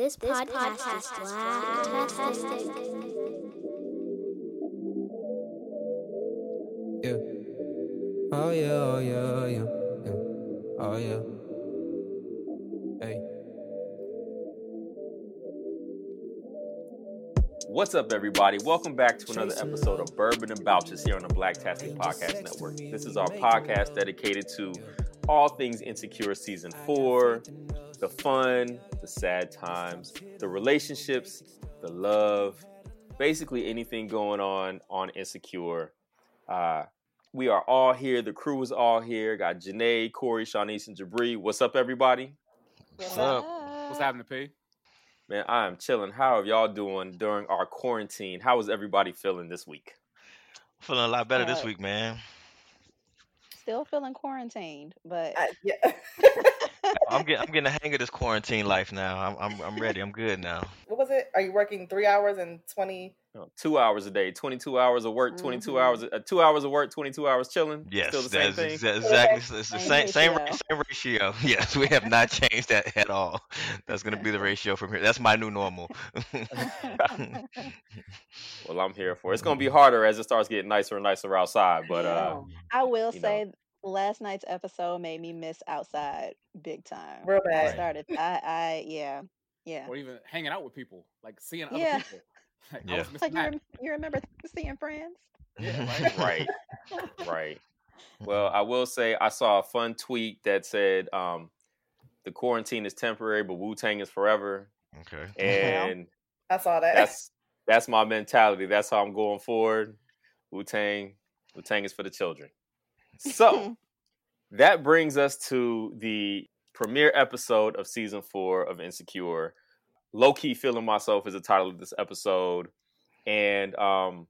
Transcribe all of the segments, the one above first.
This, podcast, is fantastic. Yeah. Oh yeah, oh yeah, oh yeah, yeah. Oh yeah. Hey. What's up, everybody? Welcome back to another episode of Bourbon and Bouches here on the Black Tastic Podcast Network. This is our podcast dedicated to all things Insecure Season 4, the fun, the sad times, the relationships, the love, basically anything going on on Insecure. Uh, we are all here. The crew is all here. Got Janae, Corey, Shanice, and Jabri. What's up, everybody? What's up? What's happening, P? Man, I am chilling. How are y'all doing during our quarantine? How is everybody feeling this week? Feeling a lot better this Uh, week, man. Still feeling quarantined, but Uh, yeah. I'm getting I'm getting the hang of this quarantine life now. I'm I'm I'm ready. I'm good now. what was it? Are you working three hours and twenty? No, two hours a day, 22 hours of work, 22 Mhm. hours, uh, two hours of work, 22 hours chilling. Yes, Still the same thing. exa- exactly it's the Same same same ratio. same ratio. Yes, we have not changed that at all. That's gonna be the ratio from here. That's my new normal. Well, I'm here for it. It's going to be harder as it starts getting nicer and nicer outside. But uh, I will say. know. Say last night's episode made me miss outside big time. Real bad. I bad. started. I. I. Yeah. Yeah. Or even hanging out with people, like seeing other Yeah. people. Like, Yeah. was Like you, rem- you remember seeing friends? Yeah, right, right. Well, I will say I saw a fun tweet that said um, the quarantine is temporary, but Wu Tang is forever. okay. And I saw that. that's that's my mentality. That's how I'm going forward. Wu Tang, Wu Tang is for the children. So that brings us to the premiere episode of season four of Insecure. Low key feeling myself is the title of this episode, and um,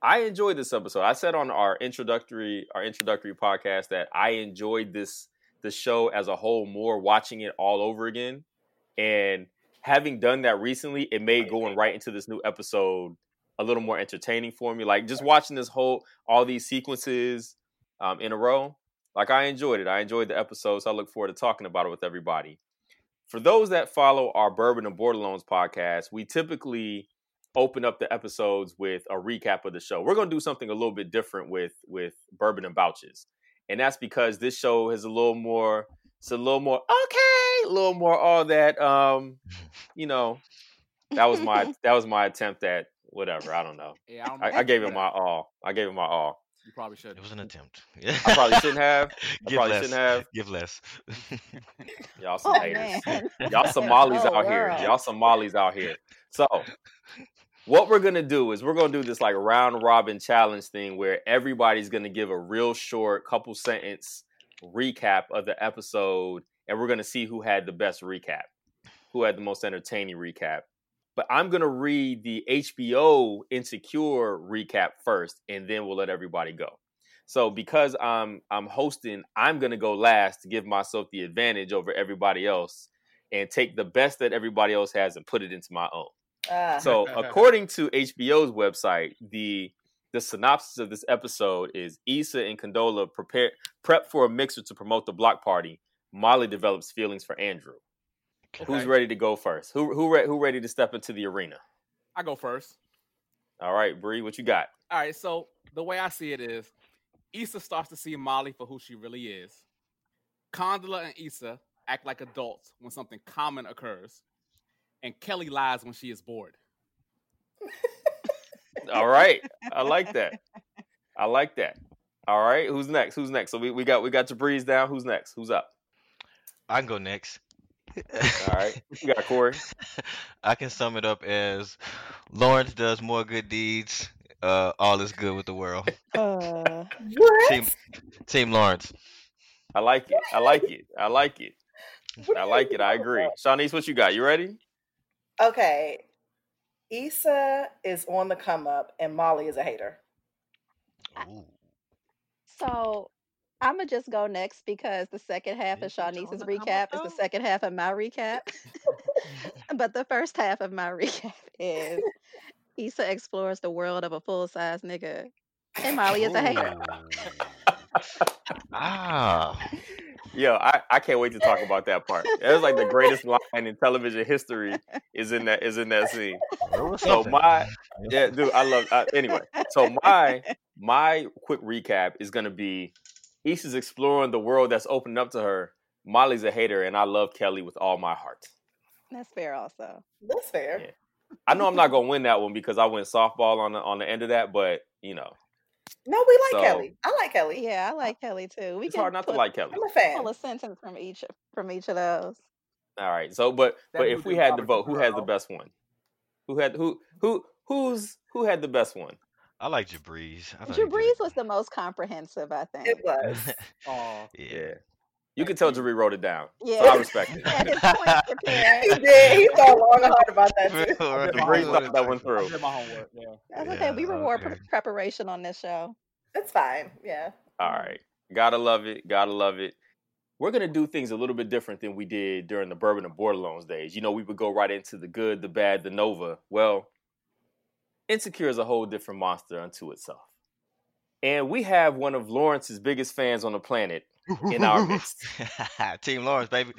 I enjoyed this episode. I said on our introductory our introductory podcast that I enjoyed this the show as a whole more watching it all over again, and having done that recently, it made going right into this new episode a little more entertaining for me. Like just watching this whole all these sequences um, in a row. Like I enjoyed it. I enjoyed the episodes. I look forward to talking about it with everybody. For those that follow our Bourbon and Borderlones podcast, we typically open up the episodes with a recap of the show. We're going to do something a little bit different with with Bourbon and Bouches, and that's because this show is a little more. It's a little more okay, a little more all that. Um, you know, that was my that was my attempt at whatever. I don't know. Yeah, I, I, know. I gave it my all. I gave it my all. You probably should. It was an attempt. I probably shouldn't have. I Give probably less. shouldn't have. Give less. Y'all some Oh haters. man. Y'all Somalis Oh, out here. Y'all Somalis out here. So, what we're gonna do is we're gonna do this like round robin challenge thing where everybody's gonna give a real short couple sentence recap of the episode, and we're gonna see who had the best recap, who had the most entertaining recap. But I'm gonna read the HBO Insecure recap first, and then we'll let everybody go. So because I'm I'm hosting, I'm gonna go last to give myself the advantage over everybody else and take the best that everybody else has and put it into my own. Ah. So according to HBO's website, the the synopsis of this episode is Issa and Condola prepare prep for a mixer to promote the block party. Molly develops feelings for Andrew. Who's ready to go first? Who who re- who ready to step into the arena? I go first. All right, Bree, what you got? All right, so the way I see it is Issa starts to see Molly for who she really is. Condola and Issa act like adults when something common occurs. And Kelly lies when she is bored. All right, I like that. I like that. All right, who's next? Who's next? So we, we got we got to breeze down. Who's next? Who's up? I can go next. All right, what you got Corey. I can sum it up as Lawrence does more good deeds. Uh, all is good with the world. Uh, what? Team Team Lawrence. I like it. I like it. I like it. I like it. I agree. about? Shanice, what you got? You ready? Okay. Issa is on the come up, and Molly is a hater. Ooh. so I'm gonna just go next because the second half of Is Shawnee's the come up recap is the second half of my recap. but the first half of my recap is Issa explores the world of a full size nigga, and Molly is a hater. Ah. Yo, I, I can't wait to talk about that part. That was like the greatest line in television history is in that is in that scene. So my yeah, dude, I love. I, anyway, so my my quick recap is gonna be Issa's exploring the world that's opened up to her. Molly's a hater, and I love Kelly with all my heart. That's fair, also. That's fair. Yeah. I know I'm not gonna win that one because I went softball on the on the end of that, but you know, No, we like So- Kelly. I like Kelly. Yeah, I like Kelly too. We it's can hard not put, to like Kelly. I'm a fan. pull a sentence from each from each of those. All right, so but That but if we had to vote, who has the best one? Who had who who who's who had the best one? I like Jabri's. I thought he Drew did a Brees was the most comprehensive, I think. It was. Oh, yeah. Yeah, you can tell Jerry wrote it down. So Yeah. I respect it. He had his points prepared. he did. He thought long and hard about that too. I Or did the my Great Breeze thought that one I through. did my homework. Yeah. That's Yeah, okay. We reward uh, okay. pre- preparation on this show. It's fine. Yeah. All mm-hmm. right. Gotta love it. Gotta love it. We're gonna do things a little bit different than we did during the Bourbon and Borderlones days. You know, we would go right into the good, the bad, the Nova. Well, Insecure is a whole different monster unto itself. And we have one of Lawrence's biggest fans on the planet in our midst. Team Lawrence, baby.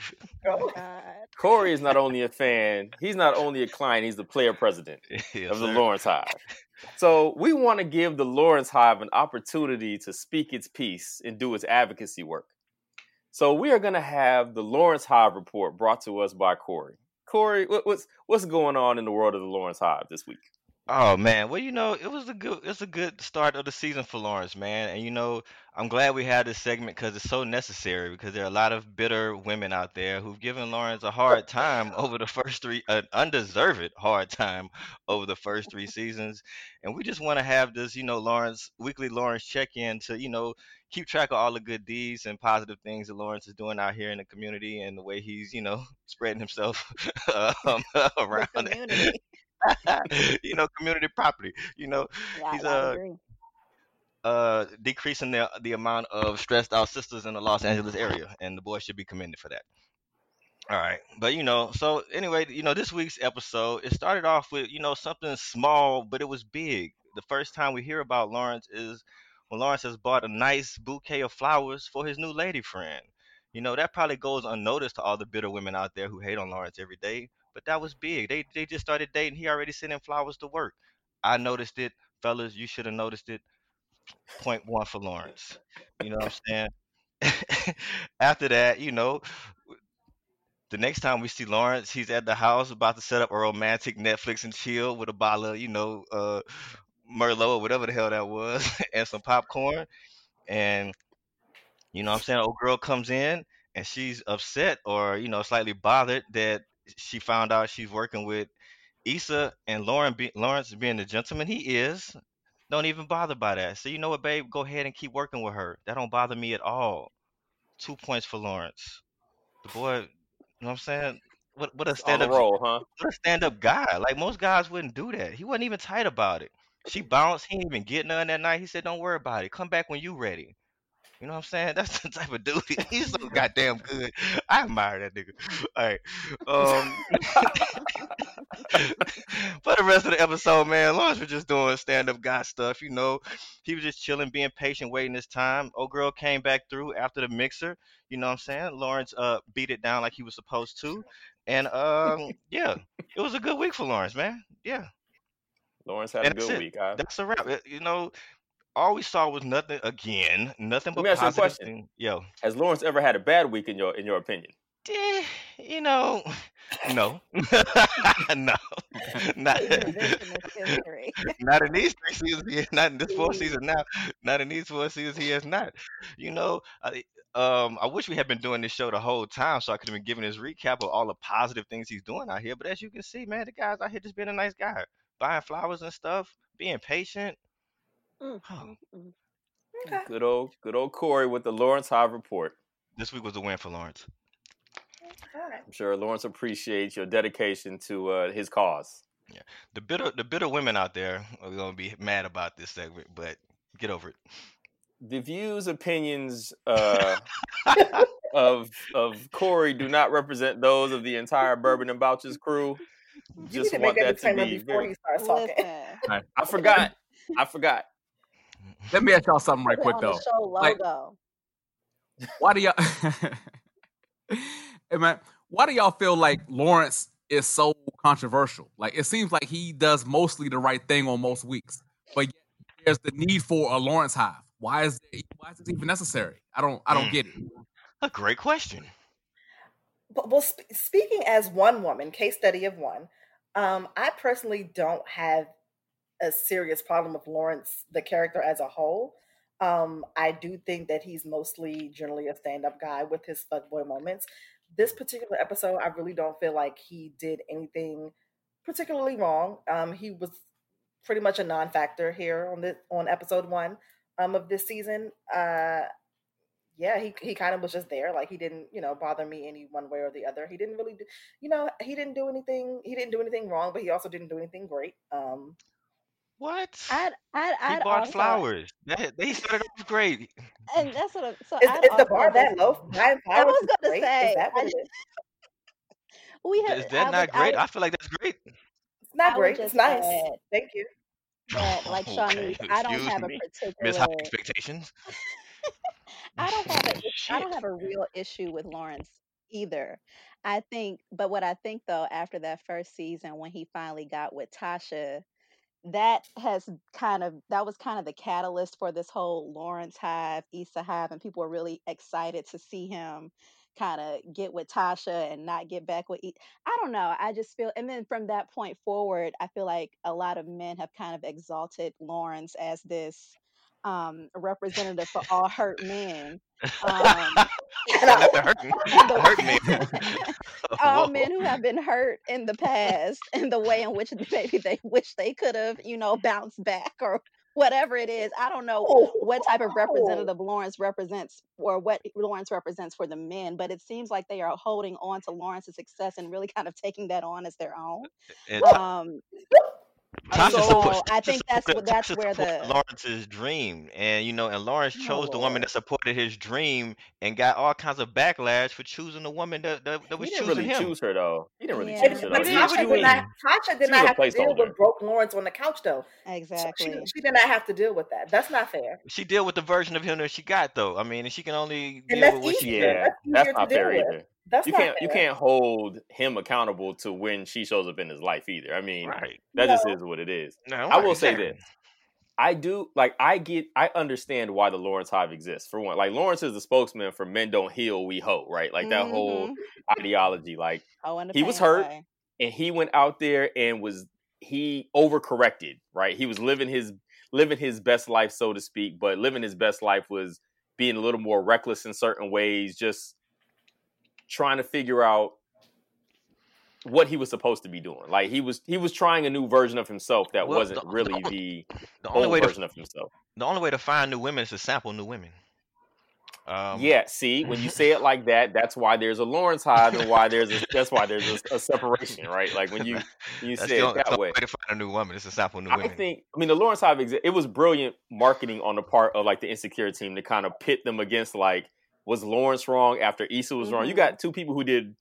Oh. Corey is not only a fan, he's not only a client, he's the player president Yes, of the sir. Lawrence Hive. So we want to give the Lawrence Hive an opportunity to speak its piece and do its advocacy work. So we are going to have the Lawrence Hive report brought to us by Corey. Corey, what's what's going on in the world of the Lawrence Hive this week? Oh man, well you know it was a good it's a good start of the season for Lawrence, man, and you know I'm glad we had this segment because it's so necessary because there are a lot of bitter women out there who've given Lawrence a hard time over the first three, an undeserved hard time over the first three seasons, and we just want to have this you know Lawrence weekly Lawrence check in to you know keep track of all the good deeds and positive things that Lawrence is doing out here in the community and the way he's you know spreading himself um, The around community. you know, community property. You know, Yeah, He's, uh, uh, decreasing the the amount of stressed out sisters in the Los Angeles area, and the boy should be commended for that. All right, but you know, so anyway, you know, this week's episode it started off with you know something small, but it was big. The first time we hear about Lawrence is when Lawrence has bought a nice bouquet of flowers for his new lady friend. You know, that probably goes unnoticed to all the bitter women out there who hate on Lawrence every day, but that was big. They they just started dating. He already sending flowers to work. I noticed it, fellas. You should have noticed it. Point one for Lawrence. You know what I'm saying? After that, you know, the next time we see Lawrence, he's at the house about to set up a romantic Netflix and chill with a bottle of, you know, uh, Merlot or whatever the hell that was, and some popcorn. And you know what I'm saying? Old girl comes in and she's upset or, you know, slightly bothered that she found out she's working with Issa and Lauren be, Lawrence being the gentleman he is. Don't even bother by that. So you know what, babe? Go ahead and keep working with her. That don't bother me at all. Two points for Lawrence. The boy, you know what I'm saying? What what a stand up roll, huh? what a stand up guy. Like most guys wouldn't do that. He wasn't even tight about it. She bounced. He didn't even get none that night. He said, "Don't worry about it. Come back when you ready." You know what I'm saying? That's the type of dude. He's so goddamn good. I admire that nigga. All right. Um, for the rest of the episode, man, Lawrence was just doing stand up guy stuff. You know, he was just chilling, being patient, waiting his time. Old girl came back through after the mixer. You know what I'm saying? Lawrence uh beat it down like he was supposed to. And um, yeah, it was a good week for Lawrence, man. Yeah, Lawrence had a And that's good week. Huh? that's a wrap. You know, all we saw was nothing again, nothing but Let but me ask you a question. thing. Yo, Has Lawrence ever had a bad week in your in your opinion? eh, you know, no, no, not, not in these three seasons. Not in this fourth season now. Not in these four seasons. He has not. You know, I, um, I wish we had been doing this show the whole time so I could have been giving this recap of all the positive things he's doing out here. But as you can see, man, the guy's out here just being a nice guy, buying flowers and stuff, being patient. Mm, Oh, mm, mm. Okay. Good old good old Corey with the Lawrence Hive report. this week was a win for Lawrence. All right. I'm sure Lawrence appreciates your dedication to uh, his cause. Yeah, The bitter, the bitter women out there are gonna be mad about this segment, but get over it. The views, opinions uh, of of Corey do not represent those of the entire Bourbon and Bouches crew. You need Just to want make that that to be before very. he starts talking. Listen, I forgot. I forgot. Let me ask y'all something right quick on though. the show Like- Why do y'all? hey man, why do y'all feel like Lawrence is so controversial? Like it seems like he does mostly the right thing on most weeks, but yet there's the need for a Lawrence hive. Why is it, why is this even necessary? I don't I don't Mm. get it. A great question. But, well, sp- speaking as one woman, case study of one, um, I personally don't have a serious problem with Lawrence, the character as a whole. Um, I do think that he's mostly generally a stand-up guy with his fuckboy moments. This particular episode, I really don't feel like he did anything particularly wrong. Um, he was pretty much a non-factor here on the on episode one um, of this season. Uh, yeah, he he kind of was just there. Like he didn't, you know, bother me any one way or the other. He didn't really do, you know, he didn't do anything. He didn't do anything wrong, but he also didn't do anything great. Um, What? I'd, I'd, he I'd bought also, flowers. That, they started off great. and that's what. I'm, so is, I'd is the bar that low? Buying I was gonna great? say, is that what I we have. Is I that would- not I great? would- I feel like that's great. It's not I great. It's nice. add Thank you. that, like Okay, Shawnee, I don't excuse have a particular. Miss High Expectations. I don't have a, I don't have a real issue with Lawrence either. I think, but what I think though, after that first season, when he finally got with Tasha, that has kind of that was kind of the catalyst for this whole Lawrence Hive, Issa Hive, and people were really excited to see him kind of get with Tasha and not get back with. E- I don't know. I just feel, and then from that point forward, I feel like a lot of men have kind of exalted Lawrence as this um representative for all hurt men. Um, Not the hurting. the- hurt me. all Whoa. men who have been hurt in the past and the way in which maybe they wish they could have, you know, bounced back or whatever it is. I don't know what type of representative Lawrence represents or what Lawrence represents for the men, but it seems like they are holding on to Lawrence's success and really kind of taking that on as their own. Um, Tasha so support- I think that's support- what- that's Tasha where the- Lawrence's dream, and you know, and Lawrence chose the woman that supported his dream, and got all kinds of backlash for choosing the woman that that, that He was didn't choosing really him. choose her though. He didn't really Yeah. choose her. But Though. Did. Tasha What do you did not. Tasha did not have to deal placeholder. with broke Lawrence on the couch, though. So She, exactly. she did not have to deal with that. That's not fair. She deal with the version of him that she got, though. I mean, and she can only And deal with what she easier. Yeah, That's that's easier not deal fair with. either. That's You can't you can't hold him accountable to when she shows up in his life either. I mean, right. that just is what it is. No, I will say this. I do like I get I understand why the Lawrence Hive exists. For one, like Lawrence is the spokesman for men don't heal, we hope, right? Like that whole Mhm. ideology. Like Oh, he was hurt. and he went out there and was he overcorrected, right? He was living his living his best life, so to speak, but living his best life was being a little more reckless in certain ways, just trying to figure out what he was supposed to be doing. Like he was he was trying a new version of himself that Well, wasn't the- really the- the The only old way to version of himself. the only way to find new women is to sample new women. Um, yeah, see, when you say it like that, that's why there's a Lawrence Hive and why there's a, that's why there's a, a separation, right? Like when you when you say the it that way. way to find a new woman is to sample new I women. think. I mean, the Lawrence Hive. Exi- it was brilliant marketing on the part of like the insecure team to kind of pit them against like, was Lawrence wrong after Issa was wrong? You Mhm. got two people who did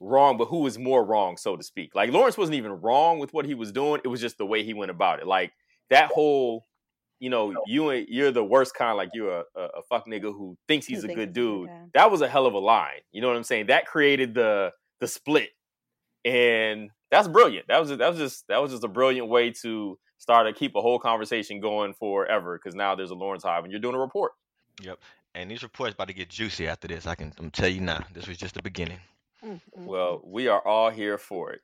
wrong, but who was more wrong, so to speak. Like Lawrence wasn't even wrong with what he was doing. It was just the way he went about it. Like that whole, you know, you ain't you're the worst kind. Like you're a, a, a fuck nigga who thinks he's Who a thinks good he's a good dude. guy. That was a hell of a line. You know what I'm saying? That created the the split and that's brilliant. That was that was just that was just a brilliant way to start to keep a whole conversation going forever. Because now there's a Lawrence Hive, and you're doing a report. Yep. And these reports about to get juicy after this. I can I'm tell you now. This was just the beginning. Mm, mm, Well, we are all here for it.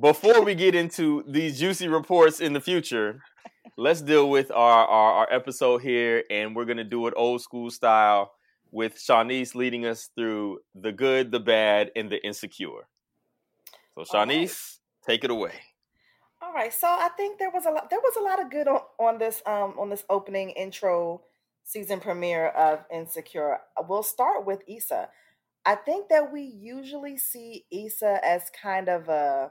Before we get into these juicy reports in the future, let's deal with our, our, our episode here, and we're gonna do it old school style with Shanice leading us through the good, the bad, and the insecure. So, All right. Shanice, take it away. All right, so I think there was a lot. There was a lot of good on, on this um on this opening intro season premiere of Insecure. We'll start with Issa. I think that we usually see Issa as kind of a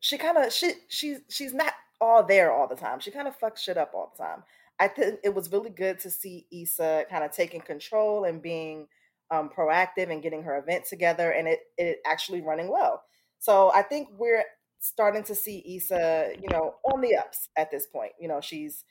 she kind of she she's she's not all there all the time. She kind of fucks shit up all the time. I think it was really good to see Issa kind of taking control and being um, proactive and getting her event together, and it it actually running well. So I think we're starting to see Issa, you know, on the ups at this point. You know, she's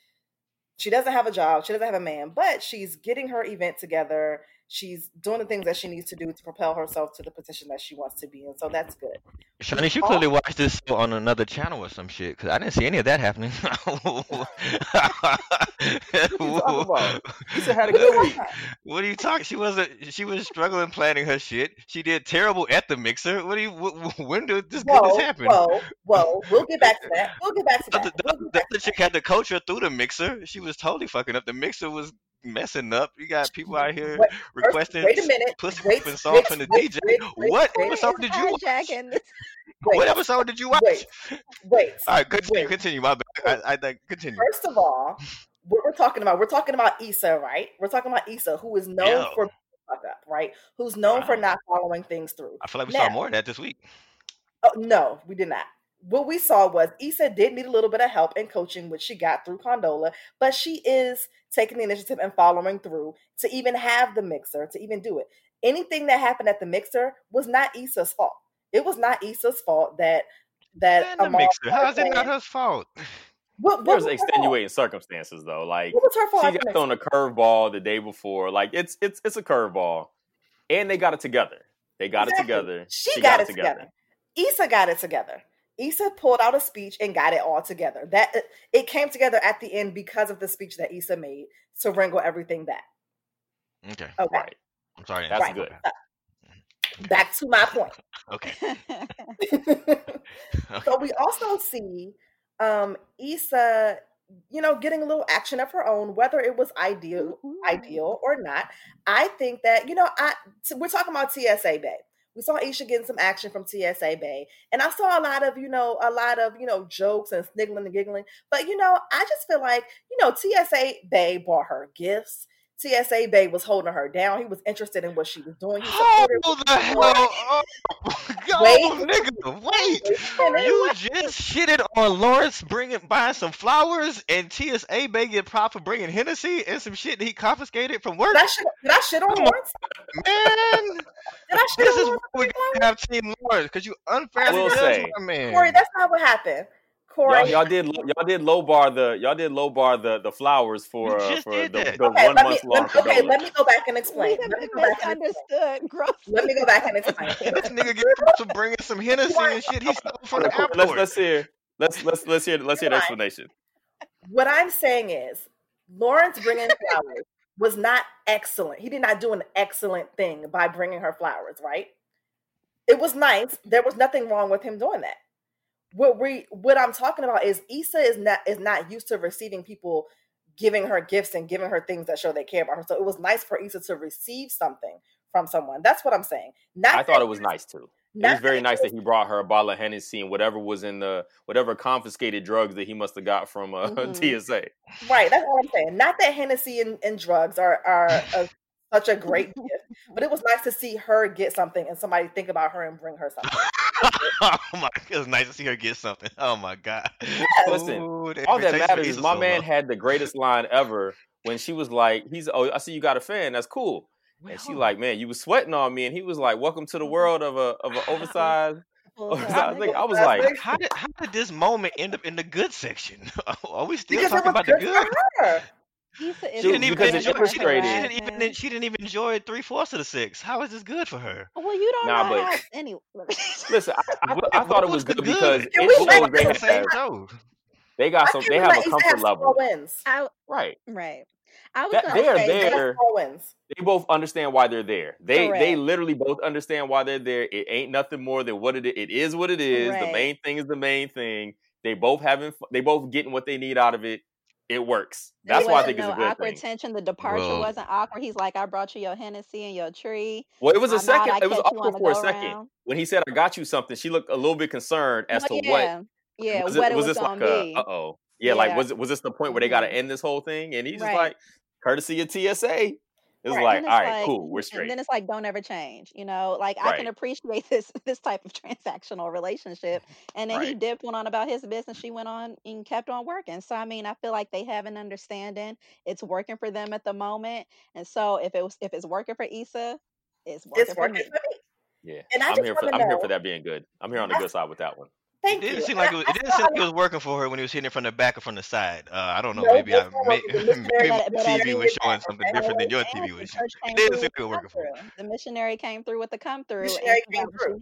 she doesn't have a job, she doesn't have a man, but she's getting her event together. She's doing the things that she needs to do to propel herself to the position that she wants to be in. So that's good. Shani, you clearly watched this on another channel or some shit, because I didn't see any of that happening. about? Issa had a good week. What are you talking? She wasn't. She was struggling planning her shit. She did terrible at the mixer. What do you? wh- wh- When did this goodness happen? whoa, whoa. We'll get back to that. We'll get back to that. the, We'll the, back the chick had to coach her through the mixer. She was totally fucking up. The mixer was messing up. You got people out here Wait, First, requesting wait a minute. pussy Wait, whooping songs wait, from the wait, DJ. wait, wait, What wait, episode did you watch? wait, What episode did you watch? wait, wait. All right, continue. wait. Continue. My bad. I, I think continue. First of all, what we're talking about, we're talking about Issa, right? We're talking about Issa, who is known Yeah. for fuck up, right? Who's known for not following things through. I feel like we Now- saw more of that this week. Oh, no, we did not. What we saw was Issa did need a little bit of help and coaching, which she got through Condola, but she is taking the initiative and following through to even have the mixer, to even do it. Anything that happened at the mixer was not Issa's fault. It was not Issa's fault that that And the mixer. How is it not playing. her fault? What, what was was her fault? extenuating circumstances though. Like What was her fault? she got thrown a curveball the day before. Like it's it's it's a curveball, and they got it together. They got Exactly. it together. She, got, it together. Issa got it together. Issa pulled out a speech and got it all together. That uh, it came together at the end because of the speech that Issa made to wrangle everything back. Okay. Okay, Right. I'm sorry. That's Right. good. Uh, mm-hmm. back to my point. Okay. so we also see um Issa, you know, getting a little action of her own, whether it was ideal, mm-hmm. ideal or not. I think that you know, I we're talking about TSA Bae. We saw Issa getting some action from TSA Bae, and I saw a lot of you know a lot of you know jokes and sniggling and giggling. But you know, I just feel like you know TSA Bae bought her gifts. TSA Bae was holding her down. He was interested in what she was doing. He supported Hold the she hell doing. up. Go, Wait. nigga. Wait. Wait. You just shitted on Lawrence bringing buying some flowers and TSA Bae get propped for bringing Hennessy and some shit that he confiscated from work. Did I shit, did I shit on Come. Lawrence? Man, Did I shit this on is Lawrence? why we gotta have Team Lawrence because you unfairly I will say- my man. Corey, that's not what happened. Corey, Y'all, y'all did y'all did low bar the y'all did low bar the the flowers for You uh, for the, the okay, one let me month long let, okay, let me go back and explain. have Let me go back and explain. Let me go back and explain. this nigga get propped for bringing some Hennessy and shit he stole from the airport. Let's let's hear let's let's let's hear let's hear the explanation. What I'm saying is, Lawrence bringing flowers was not excellent. He did not do an excellent thing by bringing her flowers. Right? It was nice. There was nothing wrong with him doing that. What we what I'm talking about is Issa is not is not used to receiving people giving her gifts and giving her things that show they care about her. So it was nice for Issa to receive something from someone. That's what I'm saying. Not I thought it was nice too. It was very that nice that he brought her a bottle of Hennessy and whatever was in the whatever confiscated drugs that he must have got from uh, Mhm. TSA. Right, that's what I'm saying. Not that Hennessy and, and drugs are are a, such a great gift, but it was nice to see her get something and somebody think about her and bring her something. oh my, it was nice to see her get something. Oh my god. Listen, Ooh, All that matters is my so man low. had the greatest line ever when she was like, "He's oh, I see you got a fan. That's cool." Wait, And she like, "Man, you was sweating on me," and he was like, "Welcome to the mm-hmm. world of a of an oversized." Full oversized time thing." nigga. I was like. How did how did this moment end up in the good section? Are we still Because talking about the good good? for her. Issa is She didn't even because it enjoy. She didn't, she didn't even. harassing. She didn't even enjoy three fourths of the six. How is this good for her? Well, you don't Nah, know but- how. Any. "Listen, I, I, What- I what thought it was was good good? because Can it we shows let they the same show. they got I some they have a Issa comfort have level, wins. I, right? right. I was That gonna they are say They there. wins. They both understand why they're there. They they literally both understand why they're there. It ain't nothing more than what it is. It is what it is. The main thing is the main thing. They both having they both getting what they need out of it. It works. That's why I wasn't think it's no a good awkward thing. tension. The departure Well- wasn't awkward. He's like, I brought you your Hennessy and your tree. Well, it was a I'm out, second. I It was catch you on awkward for a second around. when he said, "I got you something." She looked a little bit concerned as Well, to what yeah, yeah, was what it. it Was was this like gonna a uh oh? Yeah, like was it was this the point where they got to Mhm. end this whole thing? And he's just Right. like, courtesy of TSA. It was Right. like, And all it's right, like, cool, we're straight. and then it's like, don't ever change. You know, like I can appreciate this this type of transactional relationship. And then he dipped, went on about his business. She went on and kept on working. So I mean, I feel like they have an understanding. It's working for them at the moment. And so if it was if it's working for Issa, it's working It's for working me. for me. Yeah, And I I'm just here for wanna I'm here for that being good. I'm here on the good side with that one. It didn't you. seem like it was, it didn't seem like a it was working for her when he was hitting it from the back or from the side. Uh, I don't know. no, Maybe I may, was the missionary maybe my But but TV was least showing something different than your TV was. church It didn't seem with like it the was working for her. The missionary came through with the come through, she came got she through.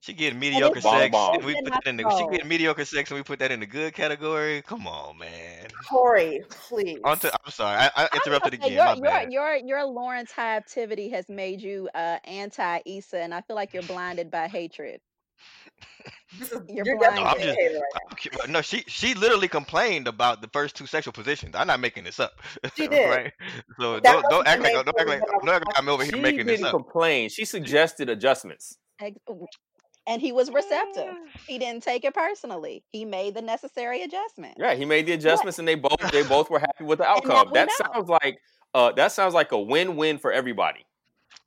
She getting mediocre it's Bomb sex, bomb. and we put not that in the. She gold. getting mediocre sex, and we put that in the good category. Come on, man. Corey, On to, please. I'm sorry, I, I I interrupted gonna again. My your your your your Lawrence high activity has made you uh anti Issa, and I feel like you're blinded by hatred. This is You're you're No, I'm just. right I'm No, she she literally complained about the first two sexual positions. I'm not making this up. She did. right? So that don't don't act like don't act like I was don't act like I'm over here She making this didn't up. complain. She suggested adjustments. And he was receptive. He didn't take it personally. He made the necessary adjustments. Yeah, he made the What? adjustments, and they both they both were happy with the outcome. That know. sounds like uh that sounds like a win win for everybody.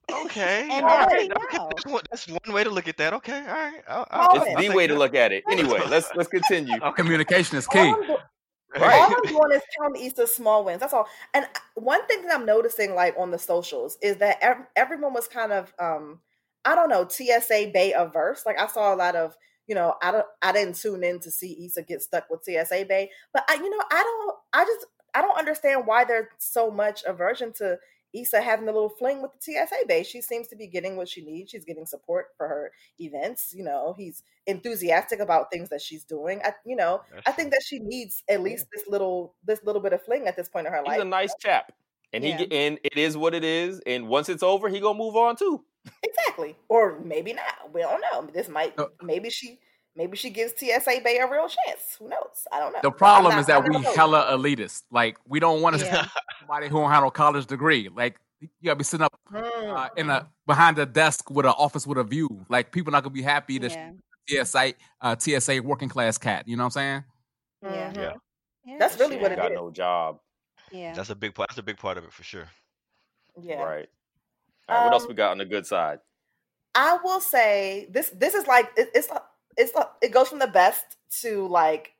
Okay, And all now right. we Okay, that's one, that's one way to look at that. Okay, all right. I'll, I'll, It's I'll, the take way to look at it. Anyway, let's let's continue. Okay. Communication is All key. I'm, do- all Right. I'm doing is counting Issa's small wins. That's all. And one thing that I'm noticing, like on the socials, is that ev- everyone was kind of, um, I don't know, TSA Bae averse. Like I saw a lot of, you know, I don't, I didn't tune in to see Issa get stuck with TSA Bae, but I, you know, I don't, I just, I don't understand why there's so much aversion to Issa having a little fling with the TSA base. She seems to be getting what she needs. She's getting support for her events. You know, he's enthusiastic about things that she's doing. I, you know, That's I true. think that she needs at least this little this little bit of fling at this point in her life. He's a nice chap, and he Yeah. get and it is what it is. And once it's over, he gonna move on too. Exactly. Or maybe not. We don't know. This might The, maybe she maybe she gives TSA Bae a real chance. Who knows? I don't know. the problem not is that we not opposed. hella elitist. Like we don't want to Yeah. somebody who don't have no college degree. Like you gotta be sitting up uh, Hmm. in a behind a desk with an office with a view. Like people not gonna be happy to Yeah. TSA uh, TSA working class cat. You know what I'm saying? Yeah. Yeah, Yeah. That's really she what ain't it got is. no job. Yeah. that's a big part. That's a big part of it for sure. Yeah. Right. All right. What else Um we got on the good side? I will say this this is like it, it's it's it goes from the best to like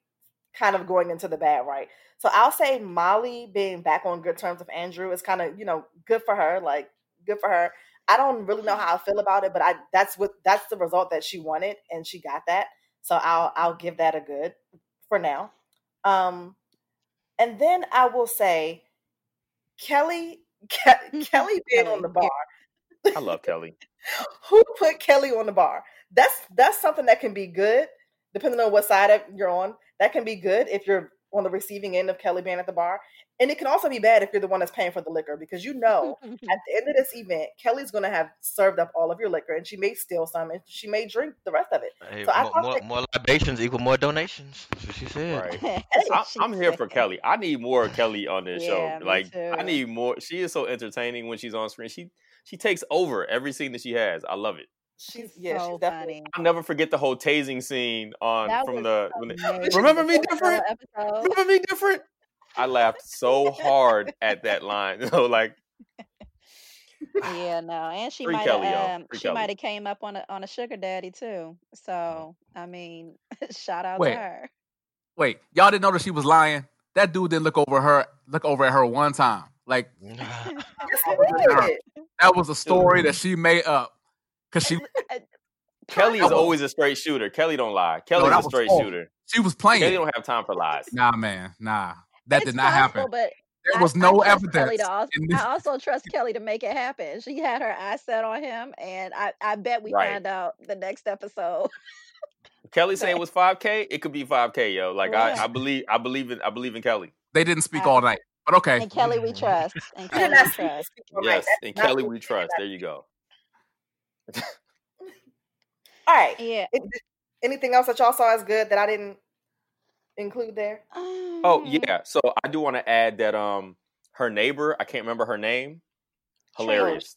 kind of going into the bad, right? So I'll say Molly being back on good terms with Andrew is kind of, you know, good for her, like good for her. I don't really know how I feel about it, but I that's what that's the result that she wanted and she got that. So I'll I'll give that a good for now. Um and then I will say Kelly Ke- Kelly being on the bar. I love Kelly. Who put Kelly on the bar? That's that's something that can be good, depending on what side of you're on. That can be good if you're on the receiving end of Kelly being at the bar, and it can also be bad if you're the one that's paying for the liquor because you know at the end of this event, Kelly's going to have served up all of your liquor, and she may steal some, and she may drink the rest of it. Hey, So more, thought more, that more libations equal more donations. That's what she said. Right. I'm, I'm here for. Kelly. I need more Kelly on this Yeah, show. me Like I need more. She is so entertaining when she's on screen. She she takes over every scene that she has. I love it. She's She's yeah, so she's definitely. funny. I'll never forget the whole tasing scene on That from was the when they, remember me different. episode. Remember me different. I laughed so hard at that line. You know, like Yeah, no, and she might have um she might have came up on a on a sugar daddy too. So I mean, shout out to her. wait, y'all didn't notice she was lying. That dude didn't look over her. Look over at her one time. Like Yes, that was, he her. did. that was a story that she made up because she Kelly is always a straight shooter. Kelly don't lie. Kelly's that a straight false. shooter. She was playing. Kelly playing. don't have time for lies. Nah, man, nah, that It's did not possible, happen. but There I, was I no trust Kelly evidence. to also, this. I also trust Kelly to make it happen. She had her eyes set on him, and I, I bet we Right. find out the next episode. Kelly saying it was 5K. It could be 5K, yo. Like I, I believe, I believe in, I believe in Kelly. They didn't speak I, all night, but okay. and Kelly we trust. And Kelly we trust. speak all night. Yes, and Kelly we trust. There you go. All right. Yeah. It- anything else that y'all saw as good that I didn't include there? Oh Um, yeah. So I do want to add that um her neighbor, I can't remember her name. Trina. Hilarious.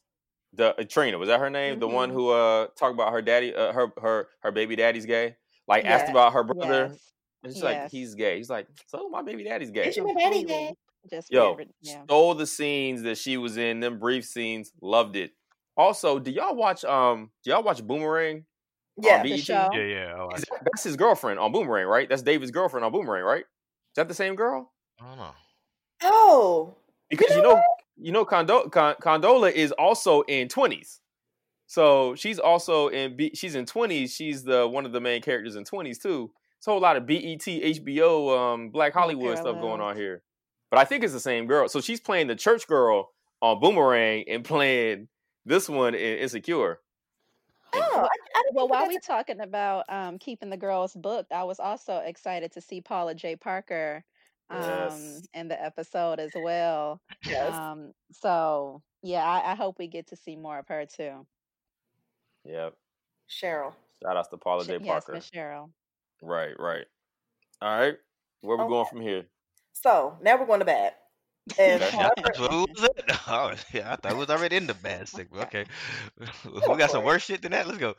The uh, Trina was that her name? The one Mhm. who uh talked about her daddy, uh, her her her baby daddy's gay. Like asked about her brother, Yes. and she's like, he's gay. He's like, so my baby daddy's gay. Is your daddy gay? Just Yo, weird. Yeah. stole the scenes that she was in. Them brief scenes, loved it. Also, do y'all watch um? Do y'all watch Boomerang Yeah. The show. Yeah, yeah. I Is watch it. that- that's his girlfriend on Boomerang, right? That's David's girlfriend on Boomerang, right? Is that the same girl? I don't know. Oh, Because you know know, you know, Condo- Con- Condola is also in Twenties, So she's also in B, she's in twenties. She's the one of the main characters in twenties too. It's a whole lot of BET, HBO, um, Black Hollywood stuff going on here. But I think it's the same girl. So she's playing the church girl on Boomerang and playing this one in Insecure. Oh, I, I Well, while we are talking about um, keeping the girls booked, I was also excited to see Paula Jai Parker um, Yes. in the episode as well. Yes. Um, so yeah, I, I hope we get to see more of her too. Yep. Cheryl. Shout out to Paula Sh- J. yes, Parker. Miss Cheryl. Right, right. All right. Where we going from here? So now we're going to bed. And Yeah, what was it. Oh, yeah, I thought it was already in the bad segment. Okay, we got some worse shit than that. Let's go.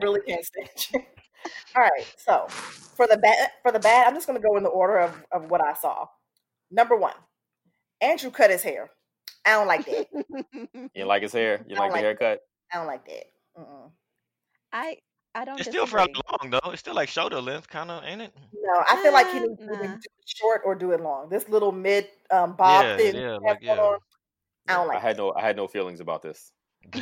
really, can't stand you. All right. So for the bad, for the bad, I'm just going to go in the order of, of what I saw. Number one, Andrew cut his hair. I don't like that. You like his hair? You I like the like haircut? I don't like that. Mm-mm. I I don't It's still fairly disagree. long though. It's still like shoulder length, kind of, ain't it? No, I feel like he Uh, needs to nah. do it short or do it long. This little mid um, bob Yeah, thing yeah, he like yeah. on, I don't like. I had that. no I had no feelings about this.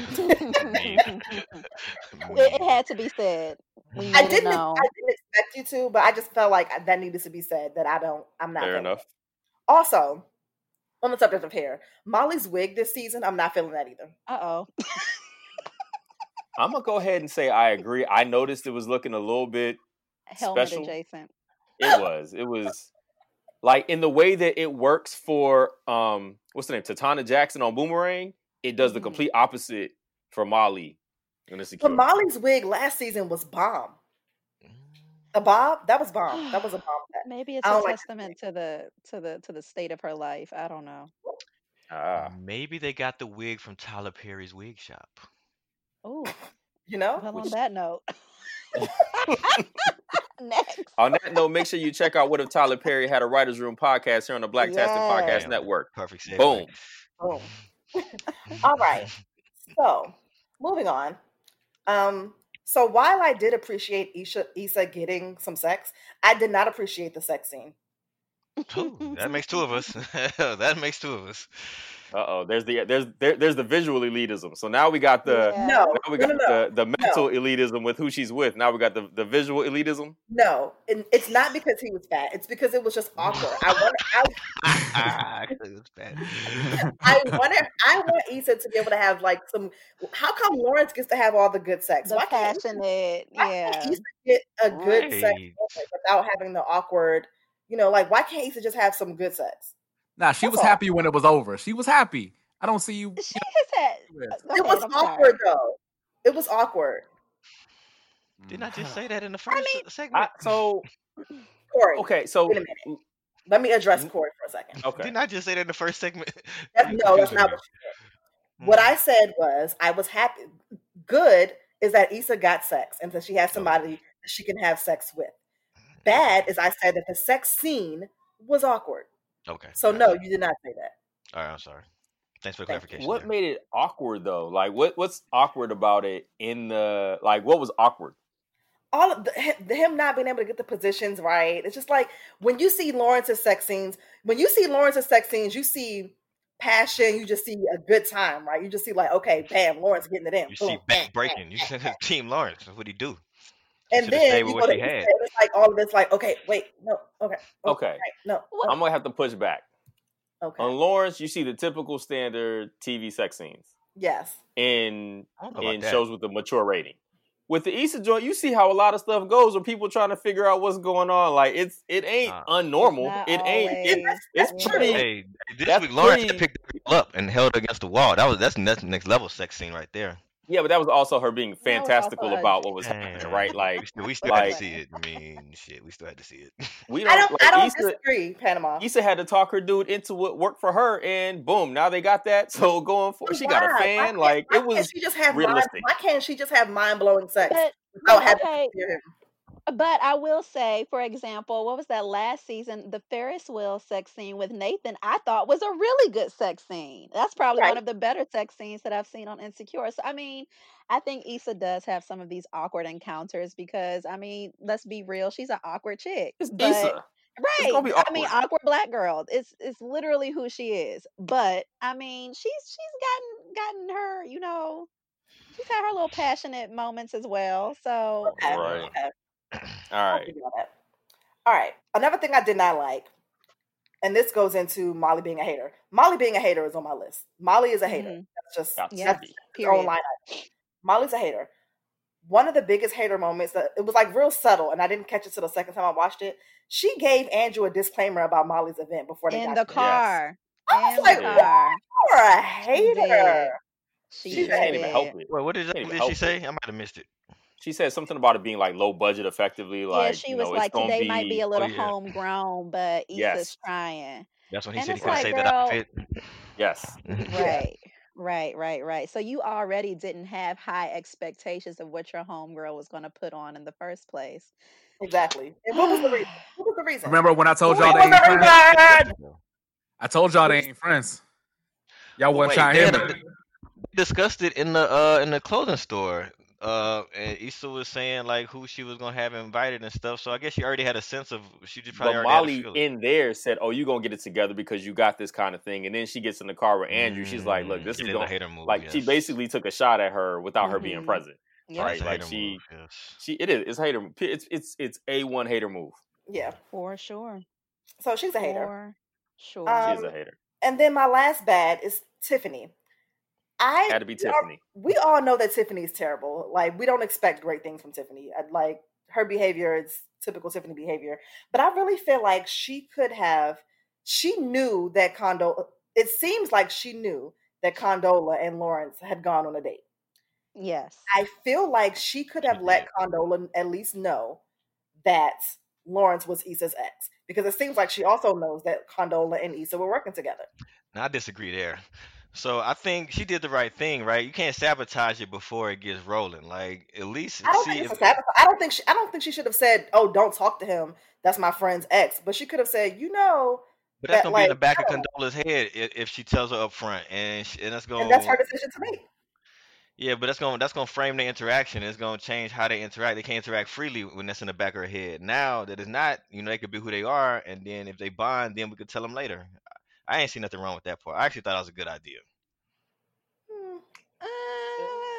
It, it had to be said. We I didn't. I didn't expect you to, but I just felt like that needed to be said. That I don't. I'm not. Fair feeling enough. Also, on the subject of hair, Molly's wig this season, I'm not feeling that either. Uh oh. I'm gonna go ahead and say I agree. I noticed it was looking a little bit Helmet special. adjacent. It was. It was like in the way that it works for um what's the name? Tetona Jackson on Boomerang. It does the Mhm. complete opposite for Molly in But Insecure. Molly's wig last season was bomb. A bob that was bomb. That was a bomb. Maybe it's a don't like that testament to the to the to the state of her life. I don't know. Ah. Maybe they got the wig from Tyler Perry's wig shop. Oh, you know. well, on Which- that note. Next. On that note, make sure you check out What If Tyler Perry Had a Writer's Room podcast here on the Blacktastic Podcast Yeah. Damn. Network. Perfect segue. Boom. Boom. All right. So moving on. Um. So while I did appreciate Isha Issa getting some sex, I did not appreciate the sex scene. Ooh, that makes two of us. that makes two of us. Uh oh. There's the there's there, there's the visual elitism. So now we got the Yeah. No, now we no, got no, no, the the mental elitism with who she's with. Now we got the the visual elitism. no. And it's not because he was fat. It's because it was just awkward. I want. I, Actually, it's bad. I want. I want Issa to be able to have like some. How come Lawrence gets to have all the good sex? The Why can't Issa- passionate, why yeah. can't Issa get a good sex Right. moment without having the awkward? You know, like why can't Issa just have some good sex? Nah, she That's was all. happy when it was over. She was happy. I don't see you. She has had. Yeah. uh, It was I'm sorry. awkward though. It was awkward. Didn't I just mm. say that in the first mean- segment? I, so Corey, okay. So wait a minute. Let me address mm-hmm. Corey for a second. okay. Didn't I just say that in the first segment? That's, no, that's not what you did. Mm. What I said was I was happy. Good is that Issa got sex and that she has somebody that she can have sex with. Mm, Bad is I said that the sex scene was awkward. Okay. So no, you did not say that. All right, I'm sorry. Thanks for the Thank clarification. What there. made it awkward though? Like what what's awkward about it in the like what was awkward? all of the, him not being able to get the positions right. It's just like when you see Lawrence's sex scenes, when you see Lawrence's sex scenes, you see passion, you just see a good time, right? You just see like, okay, bam, Lawrence getting it in. You Boom, see bam, back bam, breaking. You bam, said Team Lawrence. That's what he do. And Should've then you what go to she Issa, had. and it's like all of it's like, okay, wait, no, okay, Okay. right, no, What? I'm gonna have to push back. okay, On Lawrence, you see the typical standard TV sex scenes yes, in I don't know about in that. shows with a mature rating. With the Issa joint, you see how a lot of stuff goes when people trying to figure out what's going on. Like it's it ain't Nah. unnormal. It ain't it, always. it's pretty Hey, this That's week Lawrence pretty- picked the people up and held against the wall. That was that's that's next level sex scene right there. Yeah, but that was also her being That was also fantastical about what was happening, Damn. right? we Like still, we still had to see it. I mean, shit, we still had to see it. we don't don't, like I don't Issa, disagree, Panama. Issa had to talk her dude into what worked for her, and boom, now they got that. So going for she got a fan. can't- Like why it can't was she just have mind, realistic. why can't she just have mind blowing sex But, without but okay, to hear him? But I will say, for example, what was that last season? The Ferris wheel sex scene with Nathan, I thought was a really good sex scene. That's probably Right. one of the better sex scenes that I've seen on Insecure. So, I mean, I think Issa does have some of these awkward encounters because, I mean, let's be real, she's an awkward chick. It's But Issa. Right. gonna be I mean, awkward. awkward black girl. It's it's literally who she is. But I mean, she's she's gotten gotten her, you know, she's had her little passionate moments as well. So Okay, Right. Okay. All I'll right. give you that. All right. Another thing I did not like, and this goes into Molly being a hater. Molly being a hater is on my list. Molly is a hater. mhm, That's just Got yeah, that's be. own period. line item. Molly's a hater. One of the biggest hater moments that it was like real subtle, and I didn't catch it till the second time I watched it. She gave Andrew a disclaimer about Molly's event before they In got the there. Yes. car. I was In the like, "Wow, car. you're a hater." She She She's a can't even hater. help it. Well, what did, Can't did she say? it. I might have missed it. She said something about it being like low budget, effectively. Yeah, Like she you was know, like, gonna today might be be a Oh little yeah, homegrown, but Issa's yes, trying. that's when he And said he it's couldn't like, say that girl, outfit. yes. Right, right, right, right. So you already didn't have high expectations of what your homegirl was going to put on in the first place. Exactly. And what was the reason? What was the reason? Remember when I told y'all they ain't friends? I told y'all they ain't friends. Y'all Well, wasn't trying to had hear me. discussed it in the uh in the clothing store. Uh, and Issa was saying like who she was gonna have invited and stuff. So I guess she already had a sense of. She just probably But already had a Molly in there said, "Oh, you gonna get it together because you got this kind of thing." And then she gets in the car with Andrew. She's like, "Look, Mm, this it is is a going hater move. like she basically took a shot at her without her being hmm present, Yep, right? Like she move. Yes. she it is it's hater. It's it's it's a one hater move. Yeah. for sure, So she's a hater. for sure. She is Um, a hater. and then my last bad is Tiffany. I Had to be we all, Tiffany. we all know that Tiffany is terrible. Like we don't expect great things from Tiffany. Uh, like her behavior is typical Tiffany behavior. But I really feel like she could have. She knew that Condola. Uh, it seems like she knew that Condola and Lawrence had gone on a date. Yes. I feel like she could have let. Condola at least know that Lawrence was Issa's ex because it seems like she also knows that Condola and Issa were working together. Now I disagree there. So I think she did the right thing, right? You can't sabotage it before it gets rolling. Like at least I don't see think if. I don't think she. I don't think she should have said, "Oh, don't talk to him. That's my friend's ex." But she could have said, "You know But that's that, gonna be in the back of. Condola's head if, if she tells her up front, and sh and that's and that's her decision to make." yeah, but that's gonna that's gonna frame the interaction. It's gonna change how they interact. They can't interact freely when that's in the back of her head. Now that it's not, you know, they could be who they are, and then if they bond, then we could tell them later. I ain't see nothing wrong with that part. I actually thought it was a good idea. Hmm. Uh,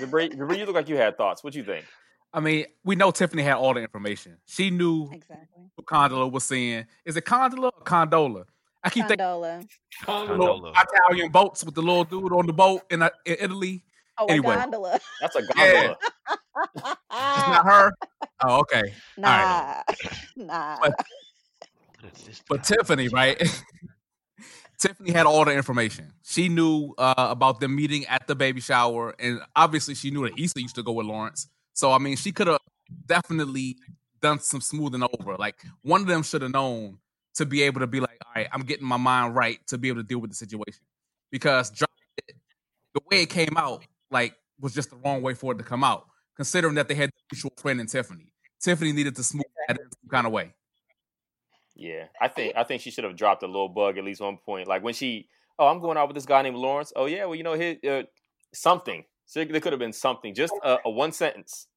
Jabri, Jabri, you look like you had thoughts. What you think? I mean, we know Tiffany had all the information. She knew exactly. what Condola was saying. Is it Condola or Condola? I keep thinking Condola. little Condola. Italian boats with the little dude on the boat in, uh, in Italy. Oh, Anyway. a gondola. That's a Yeah, gondola. it's not her. Oh, okay. All right. nah, nah. But What is this but? Tiffany, right? Tiffany had all the information. She knew uh, about them meeting at the baby shower, and obviously she knew that Issa used to go with Lawrence. So I mean, she could have definitely done some smoothing over. Like one of them should have known to be able to be like, "All right, I'm getting my mind right to be able to deal with the situation." Because the way it came out, like, was just the wrong way for it to come out. Considering that they had the mutual friend in Tiffany, Tiffany needed to smooth that in some kind of way. Yeah, I think I think she should have dropped a little bug at least one point. Like when she, oh, I'm going out with this guy named Lawrence. Oh yeah, well you know his uh, something. So there could have been something, just a, a one sentence,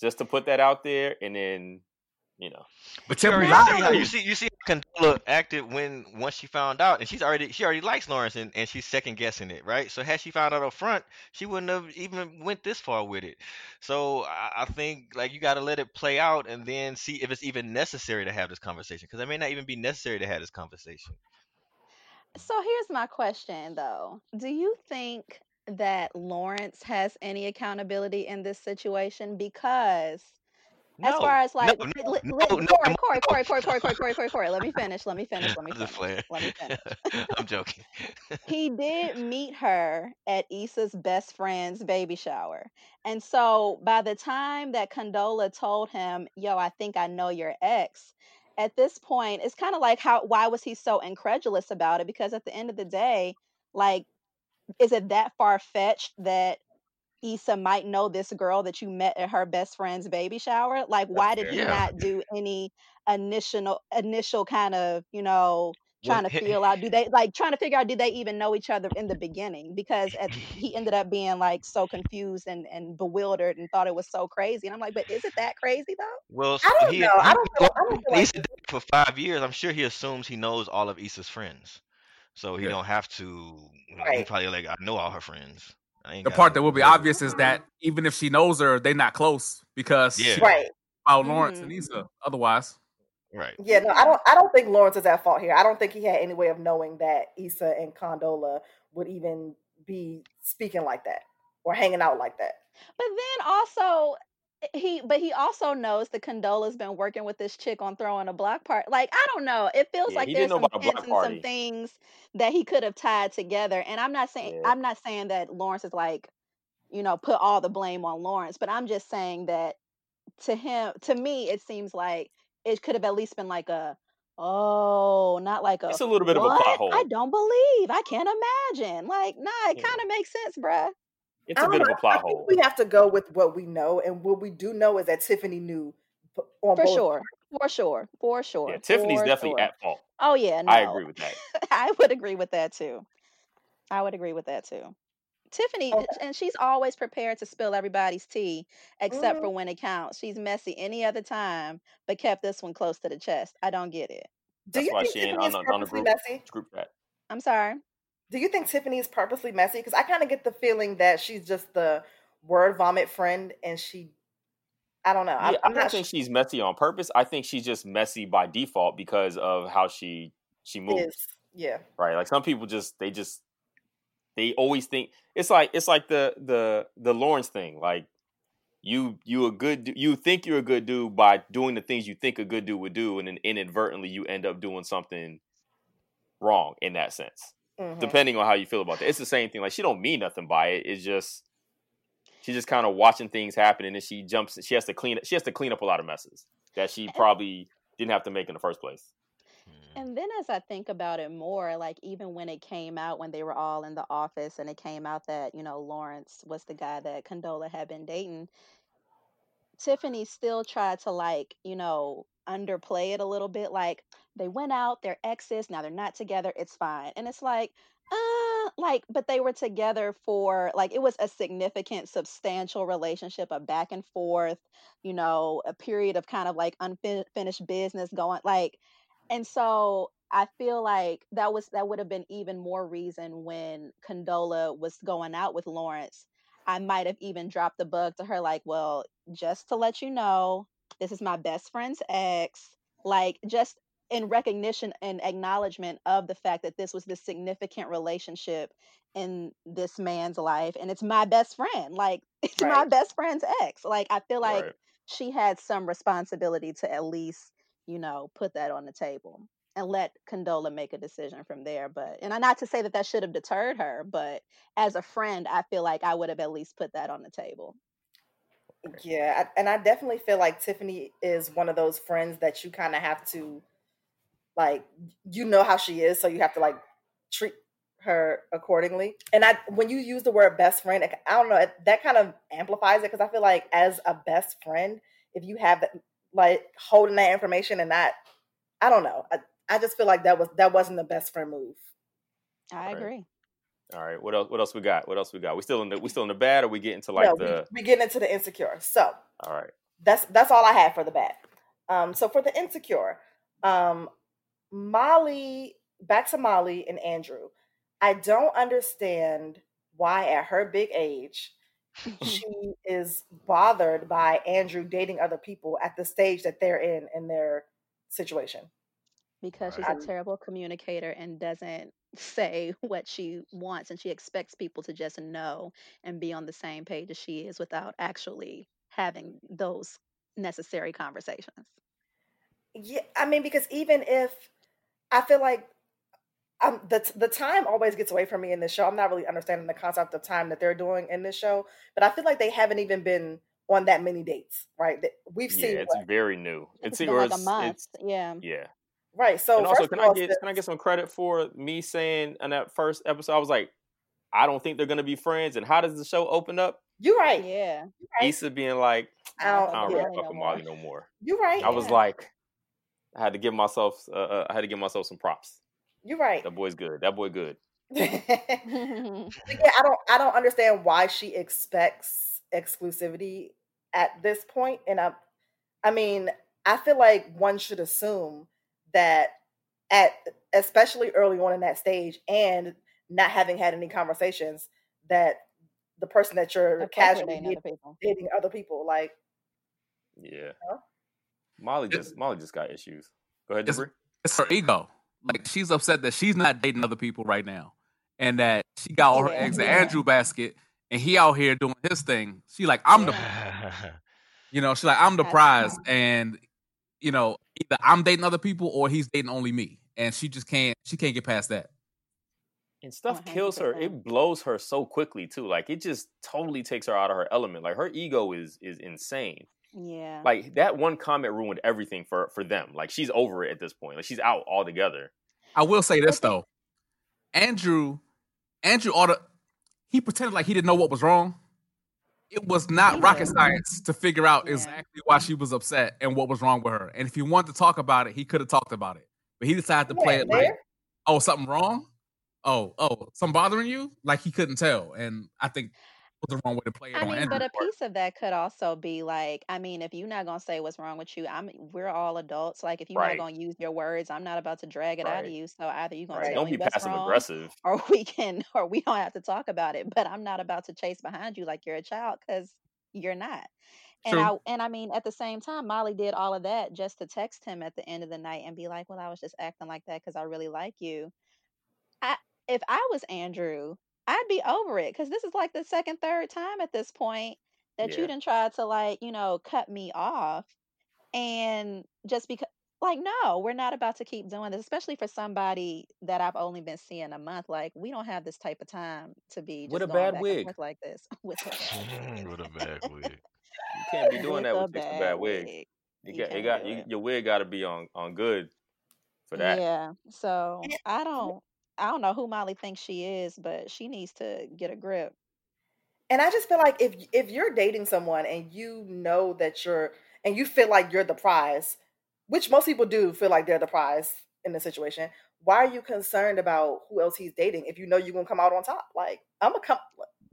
just to put that out there, and then you know, But You Tiffany see how you see you see how Condola acted when once she found out, and she's already she already likes Lawrence, and, and she's second guessing it, right? So had she found out up front, she wouldn't have even went this far with it. So I, I think like you got to let it play out, and then see if it's even necessary to have this conversation, because it may not even be necessary to have this conversation. So here's my question though. Do you think that Lawrence has any accountability in this situation? Because as No, far as no, like no, li- li- no, li- no, Corey, no, Corey, Corey, no. Corey, Corey, Corey, Corey, Corey, Corey, let me finish, let me finish, let me finish, let me finish. I'm joking. he did meet her at Issa's best friend's baby shower. And so by the time that Condola told him, Yo, I think I know your ex, at this point, it's kind of like how why was he so incredulous about it? Because at the end of the day, like, is it that far fetched that Issa might know this girl that you met at her best friend's baby shower? Like, why did fair. he Yeah. not do any initial initial kind of, you know, trying to he- feel out do they like trying to figure out did they even know each other in the beginning because at, he ended up being like so confused and, and bewildered and thought it was so crazy and i'm like but is it that crazy though Well, I don't he, know. I don't feel. I don't feel Issa did it for five years. I'm sure he assumes he knows all of Issa's friends, so he Yeah. don't have to. You know, He probably like I know all her friends. I ain't The part that will be know obvious is that even if she knows her, they're not close because Yeah. she right. about Lawrence and Mhm. Issa. Otherwise, Right. Yeah, no, I don't. I don't think Lawrence is at fault here. I don't think he had any way of knowing that Issa and Condola would even be speaking like that or hanging out like that. But then also he but he also knows that Condola's been working with this chick on throwing a block party. Like, I don't know. It feels Yeah, like there's some hints and some things that he could have tied together. And I'm not saying Yeah. I'm not saying that Lawrence is like, you know, put all the blame on Lawrence, but I'm just saying that to him to me it seems like it could have at least been like a oh, not like a It's a little bit of a what? plot hole. I don't believe. I can't imagine. Like, nah, it Yeah. kind of makes sense, bruh. It's a don't bit of a plot think hole. we have to go with what we know, and what we do know is that Tiffany knew on For both. sure. For sure. For sure. Yeah, Tiffany's for definitely sure. at fault. Oh yeah, I agree with that. I would agree with that too. I would agree with that too. Tiffany, Okay. and she's always prepared to spill everybody's tea, except Mhm. for when it counts. She's messy any other time, but kept this one close to the chest. I don't get it. Do That's you why think she ain't on on the group messy? group chat. I'm sorry. Do you think Tiffany is purposely messy? Because I kind of get the feeling that she's just the word vomit friend, and she, I don't know. I'm, Yeah, I I'm don't not. think Sh- she's messy on purpose. I think she's just messy by default because of how she she moves. yeah. Right? Like some people just they just they always think it's like it's like the the the Lawrence thing. Like you you a good you think you're a good dude by doing the things you think a good dude would do, and then inadvertently you end up doing something wrong in that sense. Mhm. Depending on how you feel about that, it's the same thing. Like she don't mean nothing by it. It's just she's just kind of watching things happen, and then she jumps. She has to clean. She has to clean up a lot of messes that she probably didn't have to make in the first place. Mm. And then as I think about it more, like even when it came out, when they were all in the office and it came out that, you know, Lawrence was the guy that Condola had been dating, Tiffany still tried to like, you know, underplay it a little bit. Like they went out, they're exes, now they're not together, it's fine. And it's like, uh, like, but they were together for like it was a significant, substantial relationship, a back and forth, you know, a period of kind of like unfinished business going like and so I feel like that was that would have been even more reason when Condola was going out with Lawrence. I might have even dropped the bug to her, like, well, just to let you know, this is my best friend's ex. Like, just in recognition and acknowledgement of the fact that this was this significant relationship in this man's life. And it's my best friend. Like, it's my best friend's ex. Like, I feel like Right. she had some responsibility to at least you know, put that on the table and let Condola make a decision from there. But, and not to say that that should have deterred her, but as a friend, I feel like I would have at least put that on the table. Yeah, I- and I definitely feel like Tiffany is one of those friends that you kind of have to, like, you know how she is, so you have to like treat her accordingly. And I, when you use the word best friend, I I don't know, that kind of amplifies it because I feel like as a best friend, if you have that, like, holding that information and not, I don't know, I, I just feel like that was that wasn't the best friend move. I Right. agree. All right. What else? What else we got? What else we got? We still in the we still in the bad, or we get into like no, the? we, we get into the insecure. So All right. that's that's all I had for the bad. Um, so for the insecure, um, Molly, back to Molly and Andrew. I don't understand why at her big age she is bothered by Andrew dating other people at the stage that they're in in their situation. because she's a terrible communicator and doesn't say what she wants and she expects people to just know and be on the same page as she is without actually having those necessary conversations. Yeah, I mean, because even if I feel like um, the the time always gets away from me in this show. I'm not really understanding the concept of time that they're doing in this show, but I feel like they haven't even been on that many dates, right? That- We've Yeah, seen it's what, very new. It's It's, been like a month. it's Yeah. yeah. Right. So and also, can of I get can I get some credit for me saying in that first episode? I was like, I don't think they're gonna be friends. And how does the show open up? you're right. Yeah. You're right. Issa being like, I I don't- I don't don't yeah, really Molly fuck with. Molly no more. You're right. I was like, I had to give myself, uh, uh, I had to give myself some props. You're right. That boy's good. That boy good. Yeah, I don't I don't understand why she expects exclusivity at this point. And I I mean, I feel like one should assume that at especially early on in that stage and not having had any conversations that the person that you're Of casually dating other dating, people. dating other people like Yeah. Huh? Molly just Molly just got issues. Go ahead, It's, it's her ego. Like she's upset that she's not dating other people right now, and that she got all her Yeah. eggs in Andrew basket, and he out here doing his thing. She like I'm the, you know, she like I'm the prize, and you know either I'm dating other people or he's dating only me, and she just can't she can't get past that. And stuff kills her. It blows her so quickly too. Like it just totally takes her out of her element. Like her ego is is insane. Yeah. Like that one comment ruined everything for for them. Like she's over it at this point. Like she's out altogether. I will say this though, Andrew, Andrew ought to, he pretended like he didn't know what was wrong. It was not rocket science to figure out Yeah. exactly why she was upset and what was wrong with her. And if he wanted to talk about it, he could have talked about it. But he decided to play yeah, it like, oh, something wrong? Oh, oh, something bothering you? Like he couldn't tell. And I think was the wrong way to play it I mean, but a part. piece of that could also be like, I mean, if you're not gonna say what's wrong with you, I'm we're all adults. Like, if you're Right. not gonna use your words, I'm not about to drag it out of you. So either you're gonna Right. Right. Don't be passive aggressive. or we can, or we don't have to talk about it. But I'm not about to chase behind you like you're a child because you're not. And True. I and I mean, at the same time, Molly did all of that just to text him at the end of the night and be like, "Well, I was just acting like that because I really like you." I if I was Andrew, I'd be over it because this is like the second, third time at this point that you didn't try to like, you know, cut me off. And just because like, no, we're not about to keep doing this, especially for somebody that I've only been seeing a month. Like, we don't have this type of time to be With just a going bad wig. like this. With a bad wig. With a bad wig. You can't be doing With that with just a bad wig. wig. You You can't got you, your wig got to be on on good for that. Yeah. So I don't I don't know who Molly thinks she is, but she needs to get a grip. And I just feel like if if you're dating someone and you know that you're and you feel like you're the prize, which most people do feel like they're the prize in the situation, why are you concerned about who else he's dating if you know you're gonna come out on top? Like I'm gonna come.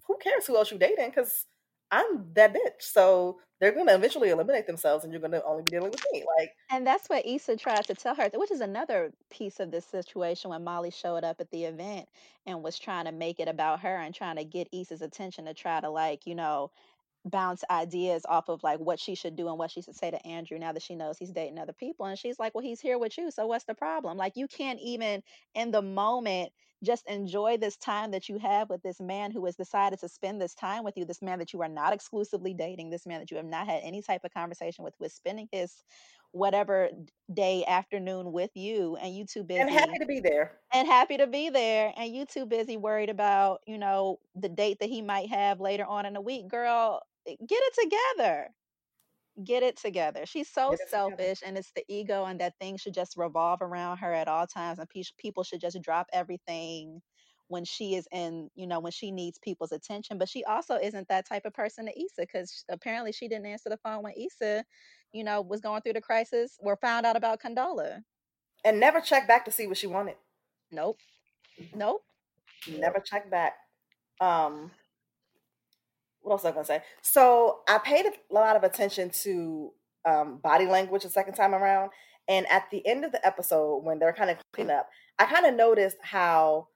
Who cares who else you dating? Because I'm that bitch. So they're gonna eventually eliminate themselves, and you're gonna only be dealing with me. Like And that's what Issa tried to tell her, which is another piece of this situation when Molly showed up at the event and was trying to make it about her and trying to get Issa's attention to try to like, you know, bounce ideas off of like what she should do and what she should say to Andrew now that she knows he's dating other people. And she's like, Well, he's here with you. So what's the problem? Like you can't even in the moment just enjoy this time that you have with this man who has decided to spend this time with you, this man that you are not exclusively dating, this man that you have not had any type of conversation with, with spending his whatever day afternoon with you and you too busy and happy to be there. and happy to be there and you too busy worried about you know the date that he might have later on in the week girl eh, get it together get it together she's so it together. selfish and it's the ego and that thing should just revolve around her at all times and pe- people should just drop everything when she is in you know when she needs people's attention but she also isn't that type of person to Issa because apparently she didn't answer the phone when Issa you know was going through the crisis or found out about Condola And never check back to see what she wanted. nope nope Never check back. Um, what else was I gonna say? So I paid a lot of attention to um, body language the second time around, and at the end of the episode, when they're kind of cleaning up, I kind of noticed how,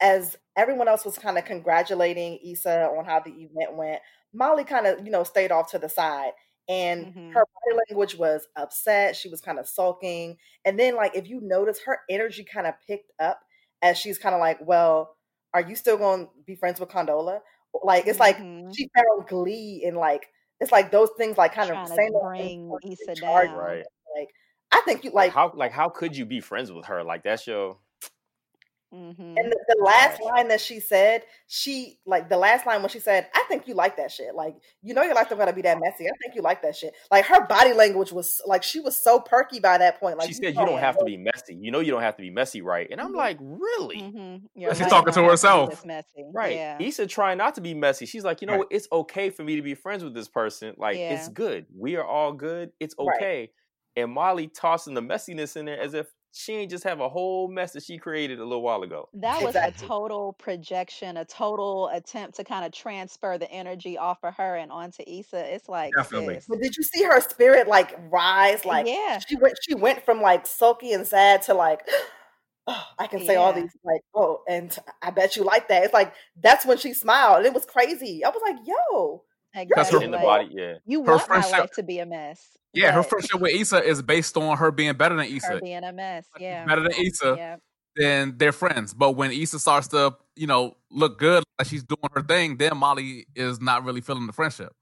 as everyone else was kind of congratulating Issa on how the event went, Molly kind of you know stayed off to the side, and Mhm. her body language was upset. She was kind of sulking, and then like if you notice, her energy kind of picked up as she's kind of like, well, are you still going to be friends with Condola? Like it's like Mhm. she found glee in like it's like those things like kind trying of to saying those bring Issa down. Right. like I think you Like like how like how could you be friends with her? Like that's your hmm and the, the last Trash. line that she said, she like the last line when she said, I think you like that shit. Like, you know your life don't gonna be that messy. I think you like that shit. Like her body language was like she was so perky by that point. Like she you said you don't have to be messy. You know you don't have to be messy, right? And I'm Mhm. like, really? hmm Your She's life talking to don't have be herself. messy. Right. Yeah. Issa trying not to be messy. She's like, you know Right. It's okay for me to be friends with this person. Like, it's good. We are all good. It's Right. okay. And Molly tossing the messiness in there as if she ain't just have a whole mess that she created a little while ago. That was Exactly. a total projection, a total attempt to kind of transfer the energy off of her and onto Issa. It's like, Definitely. sis, But did you see her spirit like rise? Like yeah, she went she went from like sulky and sad to like oh, I can say all these like oh and I bet you like that. It's like that's when she smiled. and It was crazy. I was like, yo, you're Because her exactly. In the Like, body, yeah. you her want my friendship, life to be a mess, yeah, her but friendship with Issa is based on her being better than her Issa. being a mess, yeah, better than Issa, yeah, then they're friends. But when Issa starts to, you know, look good, like she's doing her thing, then Molly is not really feeling the friendship.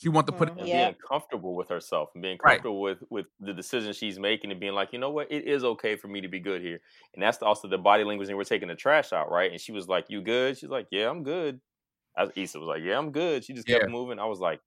She wants to put it Mhm. and yeah, being comfortable with herself and being right. comfortable with with the decisions she's making and being like, you know what, it is okay for me to be good here. And that's also the body language. And we're taking the trash out, right? And she was like, "You good?" She's like, "Yeah, I'm good." As Issa was like, "Yeah, I'm good." She just Yeah, kept moving. I was like,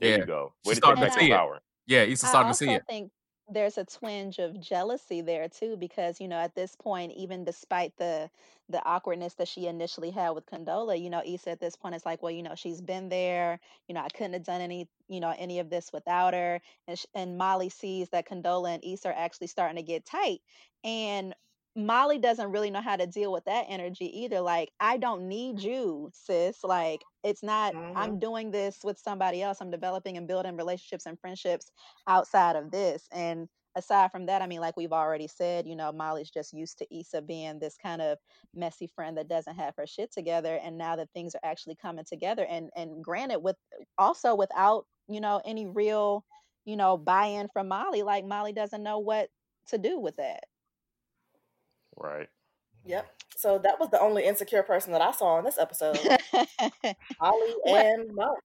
"There yeah. you go. Way She's to take starting and to back I see it. power." Yeah, Issa's I starting to see also it. think there's a twinge of jealousy there too, because you know at this point, even despite the the awkwardness that she initially had with Condola, you know, Issa at this point is like, well, you know, she's been there. You know, I couldn't have done any, you know, any of this without her. And sh- and Molly sees that Condola and Issa are actually starting to get tight, and Molly doesn't really know how to deal with that energy either. Like, I don't need you, sis. Like, it's not, Mhm. I'm doing this with somebody else. I'm developing and building relationships and friendships outside of this. And aside from that, I mean, like we've already said, you know, Molly's just used to Issa being this kind of messy friend that doesn't have her shit together. And now that things are actually coming together, and and granted, with also without, you know, any real, you know, buy-in from Molly, like Molly doesn't know what to do with that. Right. Yep. So that was the only insecure person that I saw in this episode. Holly well, and Molly.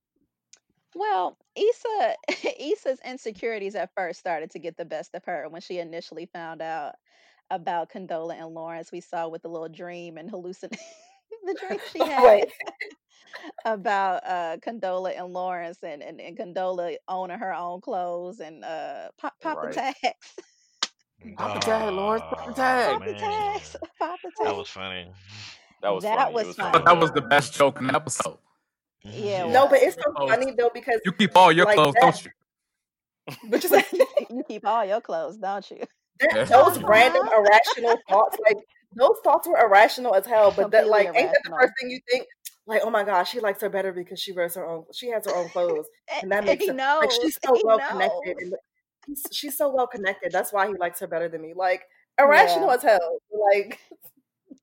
Well, Issa Issa's insecurities at first started to get the best of her when she initially found out about Condola and Lawrence. We saw with the little dream and hallucin the dream she had Wait. about uh Condola and Lawrence and, and, and Condola owning her own clothes and uh pop pop the Right. tags. Pop the tag, Lawrence. Pop the Oh tag. Pop the tags. Pop the that was funny. That was That funny. Was was funny. funny. that was the best joke in the episode. Yeah, No, but it's so Oh, funny though because you keep all your like clothes, that don't you? but you say you keep all your clothes, don't you? that- those random irrational thoughts, like those thoughts were irrational as hell. But that Completely like ain't that the first thing you think? Like, oh my gosh, she likes her better because she wears her own she has her own clothes. And, And that eh, makes he sense. Like she's so He well connected and he's, she's so well connected. That's why he likes her better than me. Like irrational Yeah. as hell. Like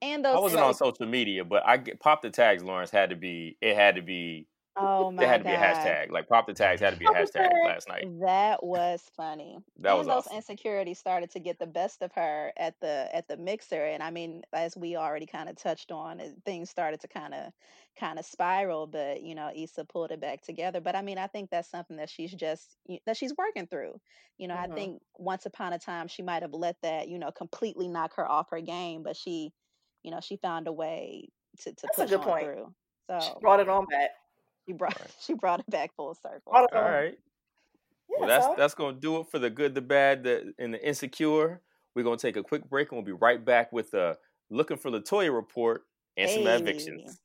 And I those wasn't on social media, but I get pop the tags. Lawrence had to be. It had to be. Oh There my had to be a hashtag. Like pop the tags had to be a hashtag last night. That was funny. That was And those awesome. insecurities started to get the best of her at the at the mixer. And I mean, as we already kind of touched on, things started to kind of kind of spiral, but you know, Issa pulled it back together. But I mean, I think that's something that she's just that she's working through. You know, I Mhm. think once upon a time she might have let that, you know, completely knock her off her game, but she, you know, she found a way to to That's a good on point. through. She So brought it on back. She brought Right. she brought it back full circle. All right. Yeah, Well, that's so that's gonna do it for the good, the bad, the and the insecure. We're gonna take a quick break and we'll be right back with the looking for Latoya report and some evictions.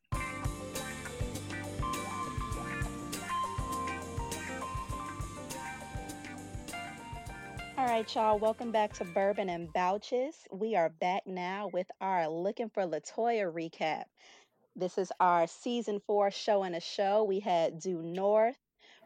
All right, y'all. Welcome back to Bourbon and Bouches. We are back now with our Looking for Latoya recap. This is our season four show and a show. We had Due North,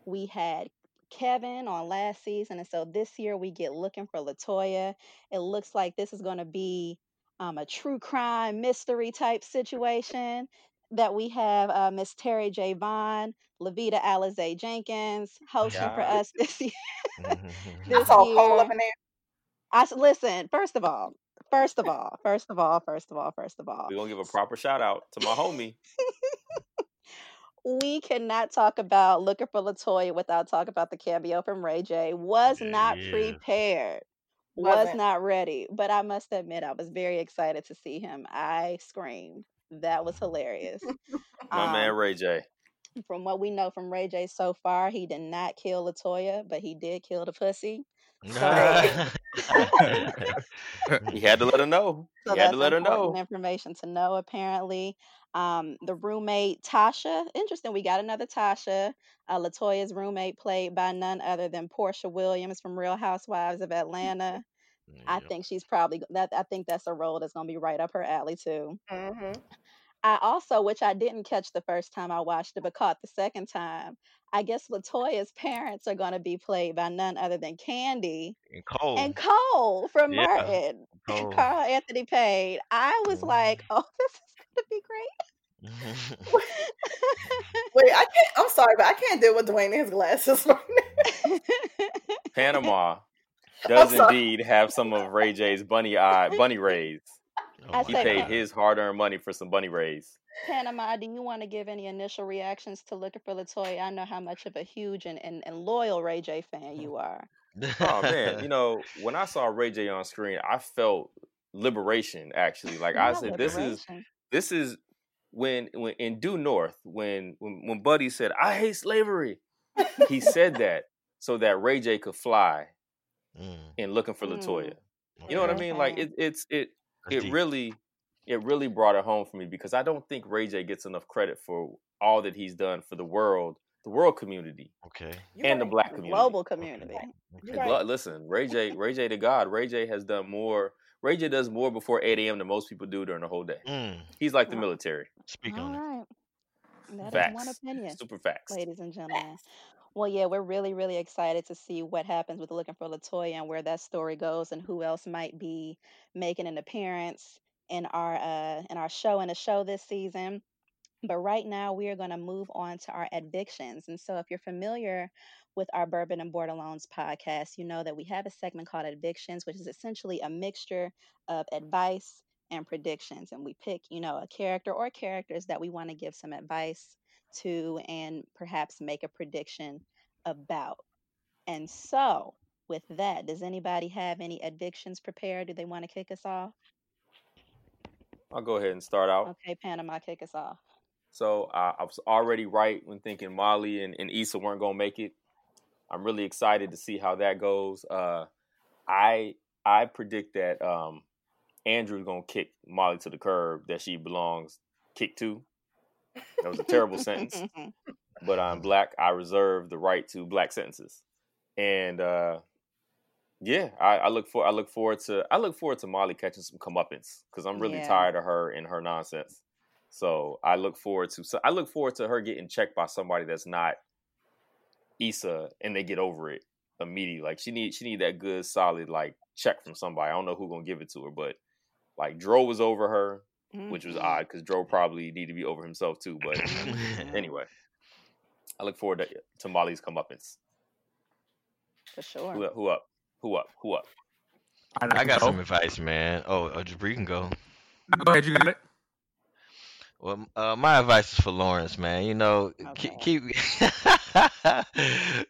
we had Kevin on last season, and so this year we get Looking for Latoya. It looks like this is going to be um, a true crime mystery type situation that we have uh, Miss Terri J. Vaughn, Levita Alize Jenkins hosting for us this year. I this saw Cole up year. in there. I s- listen. First of all, first of all, first of all, first of all, first of all, We're gonna give a proper shout out to my homie. we cannot talk about looking for Latoya without talking about the cameo from Ray J. Was not Yeah. prepared. Was Wasn't. not ready, but I must admit I was very excited to see him. I screamed. That was hilarious. My man Um, Ray J. from what we know from Ray J so far, he did not kill Latoya, but he did kill the pussy. So, He had to let her know. so He had to let her know. information to know. Apparently, um, the roommate Tasha. Interesting. We got another Tasha. Uh, Latoya's roommate, played by none other than Porsha Williams from Real Housewives of Atlanta. I think she's probably that. I think that's a role that's gonna be right up her alley too. hmm I also, which I didn't catch the first time I watched it, but caught the second time. I guess Latoya's parents are gonna be played by none other than Candy And Cole. and Cole from Yeah, Martin, Cole. Carl Anthony Payne. I was Mhm. like, oh, this is gonna be great. Wait, I can't. I'm sorry, but I can't deal with Dwayne and his glasses right now. Panama does indeed have some of Ray J's bunny eye bunny rays. Oh I He say paid Pan- his hard earned money for some bunny rays. Panama, do you want to give any initial reactions to Looking for Latoya? I know how much of a huge and, and, and loyal Ray J fan you are. Oh man, you know, when I saw Ray J on screen, I felt liberation actually. Like I Not said, this is this is when when in due north when when, when Buddy said, I hate slavery, he said that so that Ray J could fly Mm, in looking for Mm. Latoya. You know what I mean? Like it it's it that's it deep. really it really brought it home for me because I don't think Ray J gets enough credit for all that he's done for the world, the world community, Okay. You and the black community. global community. You And right. Listen, Ray J, Ray J to God, Ray J has done more. Ray J does more before 8 a.m. than most people do during the whole day. Mm, He's like the military. speak all on it. That is one opinion, Super facts. ladies and gentlemen. Well, yeah, we're really, really excited to see what happens with Looking for Latoya and where that story goes and who else might be making an appearance in our uh in our show in the show this season. But right now, we are going to move on to our evictions. And so, if you're familiar with our Bourbon and Borderlones podcast, you know that we have a segment called Evictions, which is essentially a mixture of advice and predictions. And we pick, you know, a character or characters that we want to give some advice to and perhaps make a prediction about. And so, with that, does anybody have any evictions prepared? Do they want to kick us off? I'll go ahead and start out. Okay, Panama, kick us off. So I, I was already right when thinking Molly and, and Issa weren't gonna make it. I'm really excited to see how that goes. Uh, I I predict that um, Andrew's gonna kick Molly to the curb that she belongs kicked to. That was a terrible sentence, but I'm black. I reserve the right to black sentences, and uh, yeah, I, I look for I look forward to I look forward to Molly catching some comeuppance because I'm really Yeah. tired of her and her nonsense. So I look forward to so I look forward to her getting checked by somebody that's not Issa and they get over it immediately. Like she need she need that good solid like check from somebody. I don't know who gonna give it to her, but like Dro was over her, which was Mhm. odd because Dro probably needed to be over himself too. But anyway, I look forward to, to Molly's comeuppance. For sure. Who up? Who up? Who up? Who up? All right, I got go. some advice, man. Oh, uh, Jabri can go. Go ahead, you got it. Well, uh, my advice is for Lawrence, man. You know, keep, Okay. keep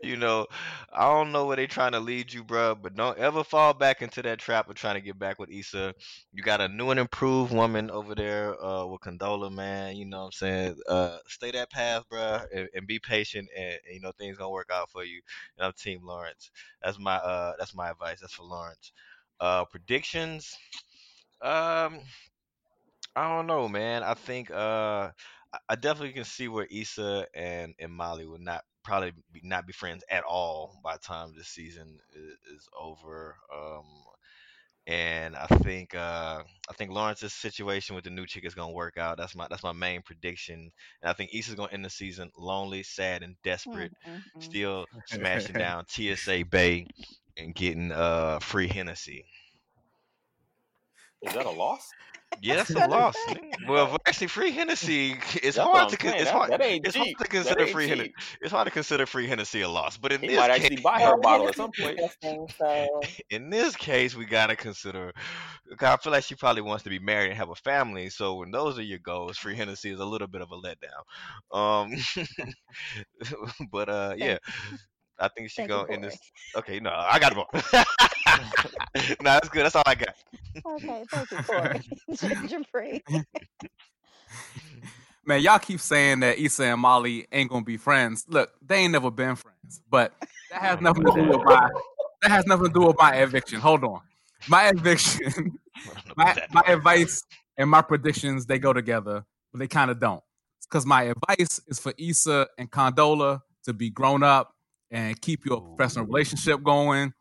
you know, I don't know where they trying to lead you, bro, but don't ever fall back into that trap of trying to get back with Issa. You got a new and improved woman over there uh, with Condola, man. You know what I'm saying? Uh, stay that path, bro, and, and be patient, and, and, you know things gonna work out for you. And I'm Team Lawrence. That's my uh, that's my advice. That's for Lawrence. Uh, predictions. Um, I don't know, man. I think uh, I- I definitely can see where Issa and, and Molly would not probably be, not be friends at all by the time this season is, is over. Um, and I think uh, I think Lawrence's situation with the new chick is gonna work out. That's my that's my main prediction. And I think Issa's gonna end the season lonely, sad, and desperate, Mm-mm. still smashing down TSA Bae and getting uh free Hennessy. Is that a loss? Yeah, that's a loss. Well, actually, free Hennessy. It's hard to con- it's That- hard. that ain't it's hard to consider free Hennessy. It's hard to consider free Hennessy a loss. But in He this might case, actually buy her a bottle at some point. so in this case, we gotta consider. I feel like she probably wants to be married and have a family. So when those are your goals, free Hennessy is a little bit of a letdown. Um, but uh, yeah, I think she Thank you, go in this. Okay, no, I got more. no, that's good. That's all I got. Okay, thank you, Corey. Jeffrey. Man, y'all keep saying that Issa and Molly ain't gonna be friends. Look, they ain't never been friends, but that has nothing to do with my that has nothing to do with my eviction. Hold on, my eviction, I don't know about my my advice and my predictions they go together, but they kind of don't. Because my advice is for Issa and Condola to be grown up and keep your professional relationship going.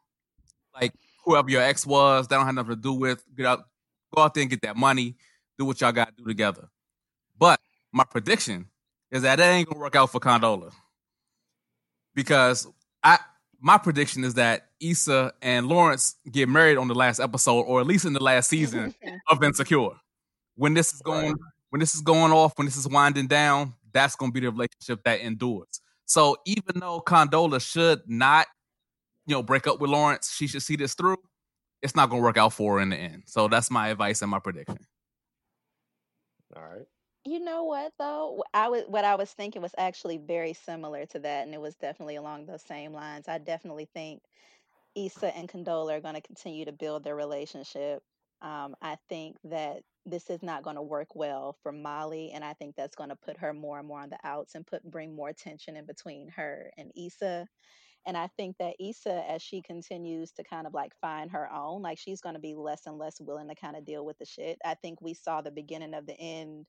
Like whoever your ex was. That don't have nothing to do with. Get out, go out there and get that money. Do what y'all got to do together. But my prediction is that that ain't gonna work out for Condola because I my prediction is that Issa and Lawrence get married on the last episode, or at least in the last season of Insecure. When this is going, when this is going off, when this is winding down, that's going to be the relationship that endures. So even though Condola should not, you know, break up with Lawrence, she should see this through. It's not going to work out for her in the end. So that's my advice and my prediction. All right. You know what though? I was what I was thinking was actually very similar to that, and it was definitely along those same lines. I definitely think Issa and Condola are going to continue to build their relationship. Um, I think that this is not going to work well for Molly, and I think that's going to put her more and more on the outs and put bring more tension in between her and Issa. And I think that Issa, as she continues to kind of like find her own, like she's going to be less and less willing to kind of deal with the shit. I think we saw the beginning of the end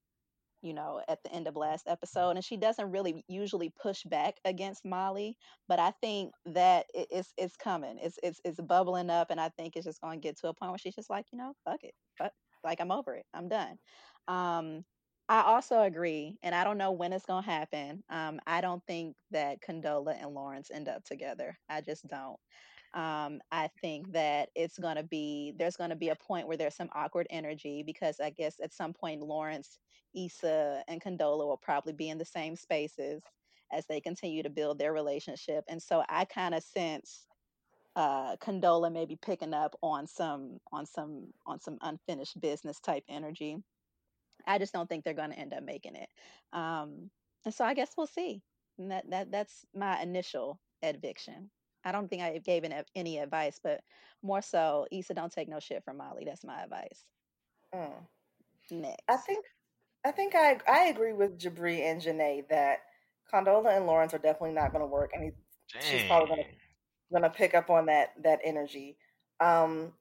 you know, at the end of last episode. And she doesn't really usually push back against Molly, but I think that it's it's coming. It's it's it's bubbling up, and I think it's just going to get to a point where she's just like, you know, fuck it, fuck, like I'm over it, I'm done. Um, I also agree, and I don't know when it's to happen. Um, I don't think that Condola and Lawrence end up together. I just don't. Um, I think that it's to be there's to be a point where there's some awkward energy because I guess at some point Lawrence, Issa, and Condola will probably be in the same spaces as they continue to build their relationship, and so I kind of sense uh, Condola maybe picking up on some on some on some unfinished business type energy. I just don't think they're going to end up making it. Um, and so I guess we'll see. And that that that's my initial eviction. I don't think I gave an, any advice, but more so, Issa, don't take no shit from Molly. That's my advice. Mm. Next. I think I think I I agree with Jabri and Janae that Condola and Lawrence are definitely not going to work, and he, she's probably going to going to pick up on that that energy. Um,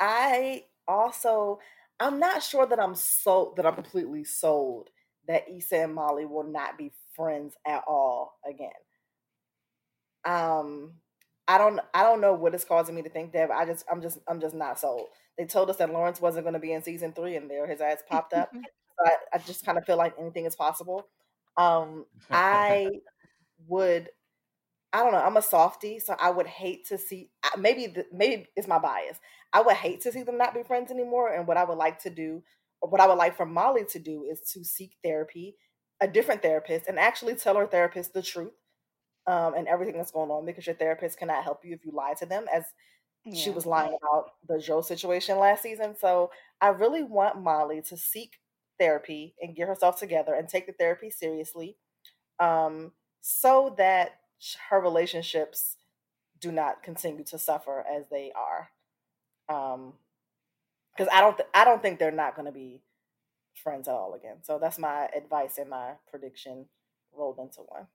I also I'm not sure that I'm sold that I'm completely sold that Issa and Molly will not be friends at all again. Um, I don't I don't know what is causing me to think that. But I just I'm just I'm just not sold. They told us that Lawrence wasn't going to be in season three, and there his ass popped up. so I, I just kind of feel like anything is possible. Um, I would I don't know. I'm a softie, so I would hate to see. Maybe the, maybe it's my bias. I would hate to see them not be friends anymore. And what I would like to do, or what I would like for Molly to do, is to seek therapy, a different therapist, and actually tell her therapist the truth um, and everything that's going on. Because your therapist cannot help you if you lie to them, as she was lying about the Joe situation last season. So I really want Molly to seek therapy and get herself together and take the therapy seriously, um, so that her relationships do not continue to suffer as they are. Um, because I don't, th- I don't think they're not going to be friends at all again. So that's my advice and my prediction rolled into one.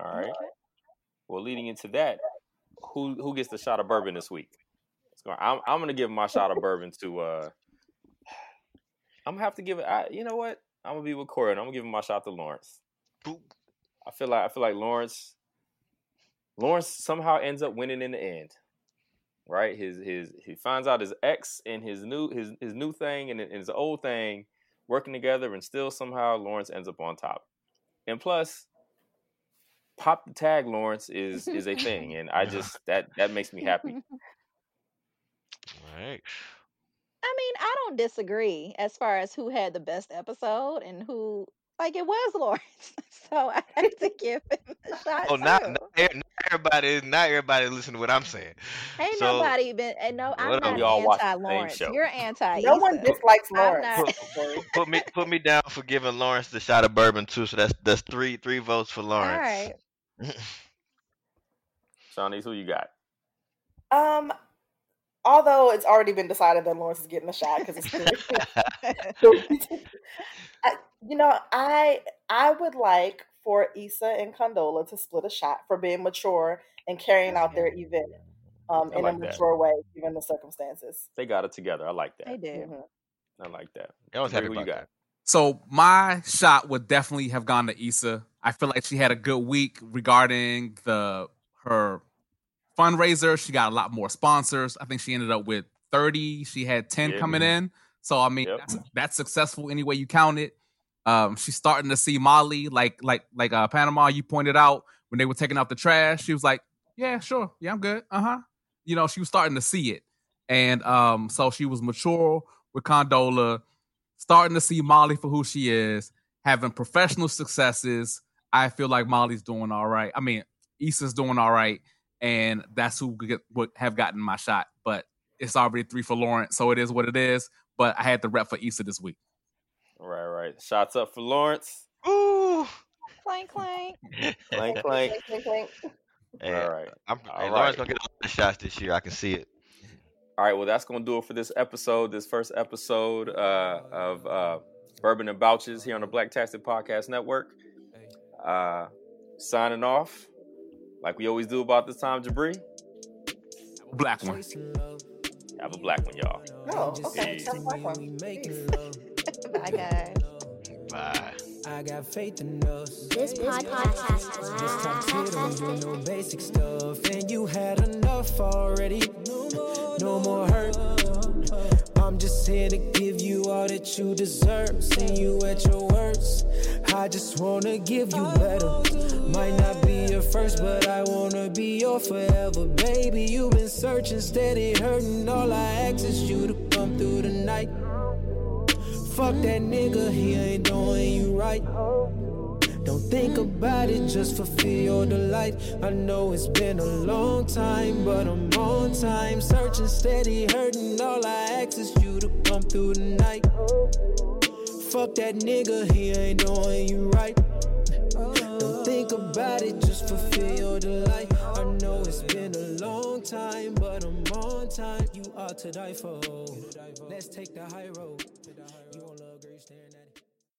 All right. Well, leading into that, who who gets the shot of bourbon this week? Let's. I'm I'm gonna give my shot of bourbon to. uh I'm gonna have to give it. I, you know what? I'm gonna be with Corey. and I'm gonna give my shot to Lawrence. I feel like I feel like Lawrence. Lawrence somehow ends up winning in the end, right? His his he finds out his ex and his new his his new thing and his old thing working together, and still somehow Lawrence ends up on top. And plus, pop the tag Lawrence is is a thing, and I just that that makes me happy. Right. I mean, I don't disagree as far as who had the best episode and who, like, it was Lawrence. So I have to give him a shot. Oh, not, too. not not everybody. Not everybody listen to what I'm saying. Ain't So- nobody been, and no, I'm not We all anti Lawrence. You're anti. No one dislikes Lawrence. not. Corey. Put me put me down for giving Lawrence the shot of bourbon too. So that's that's three three votes for Lawrence. right. Shawnee's, who you got? Um, although it's already been decided that Lawrence is getting the shot because it's three. I, you know, I I would like for Issa and Condola to split a shot for being mature and carrying out their event um, in like a that. mature way, given the circumstances. They got it together. I like They that. do. Mhm. I like that. I was happy who you about got? that. So my shot would definitely have gone to Issa. I feel like she had a good week regarding the her fundraiser. She got a lot more sponsors. I think she ended up with 30. She had 10 Yeah. coming in. So I mean, Yep. that's, that's successful any way you count it. Um, she's starting to see Molly, like like like uh, Panama. You pointed out when they were taking out the trash. She was like, "Yeah, sure, yeah, I'm good." Uh huh. You know, she was starting to see it, and um, so she was mature with Condola, starting to see Molly for who she is, having professional successes. I feel like Molly's doing all right. I mean, Issa's doing all right, and that's who get, would have gotten my shot. But it's already three for Lawrence, so it is what it is. But I had the rep for Issa this week. Right, right. Shots up for Lawrence. Ooh. Clank, clank. Clank, clank. Clink, clink. Hey, All right. I'm, All hey, right. Lawrence gonna get all the shots this year. I can see it. All right, well, that's going to do it for this episode, this first episode uh, of uh, Bourbon and Bouches here on the Black Tastic Podcast Network. Uh, signing off, like we always do about this time, Jabri. Black one. Have a black one, y'all. Oh, okay. Peace. That's my one. Bye, guys. Bye. I got faith in us. This podcast Just top tier, don't do no basic stuff. And you had enough already. No more hurt. I'm just here to give you all that you deserve. See you at your worst. I just wanna give you better. Might not be your first, but I wanna be your forever. Baby, you've been searching, steady hurting. All I ask is you to come through the night. Fuck that nigga, he ain't doing you right. Don't think about it, just fulfill your delight. I know it's been a long time, but I'm on time. Searching steady, hurting. All I ask is you to come through the night. Fuck that nigga, he ain't doing you right. Think about it, just fulfill your delight. I know it's been a long time, but I'm on time. You are to die for. Let's take the high road.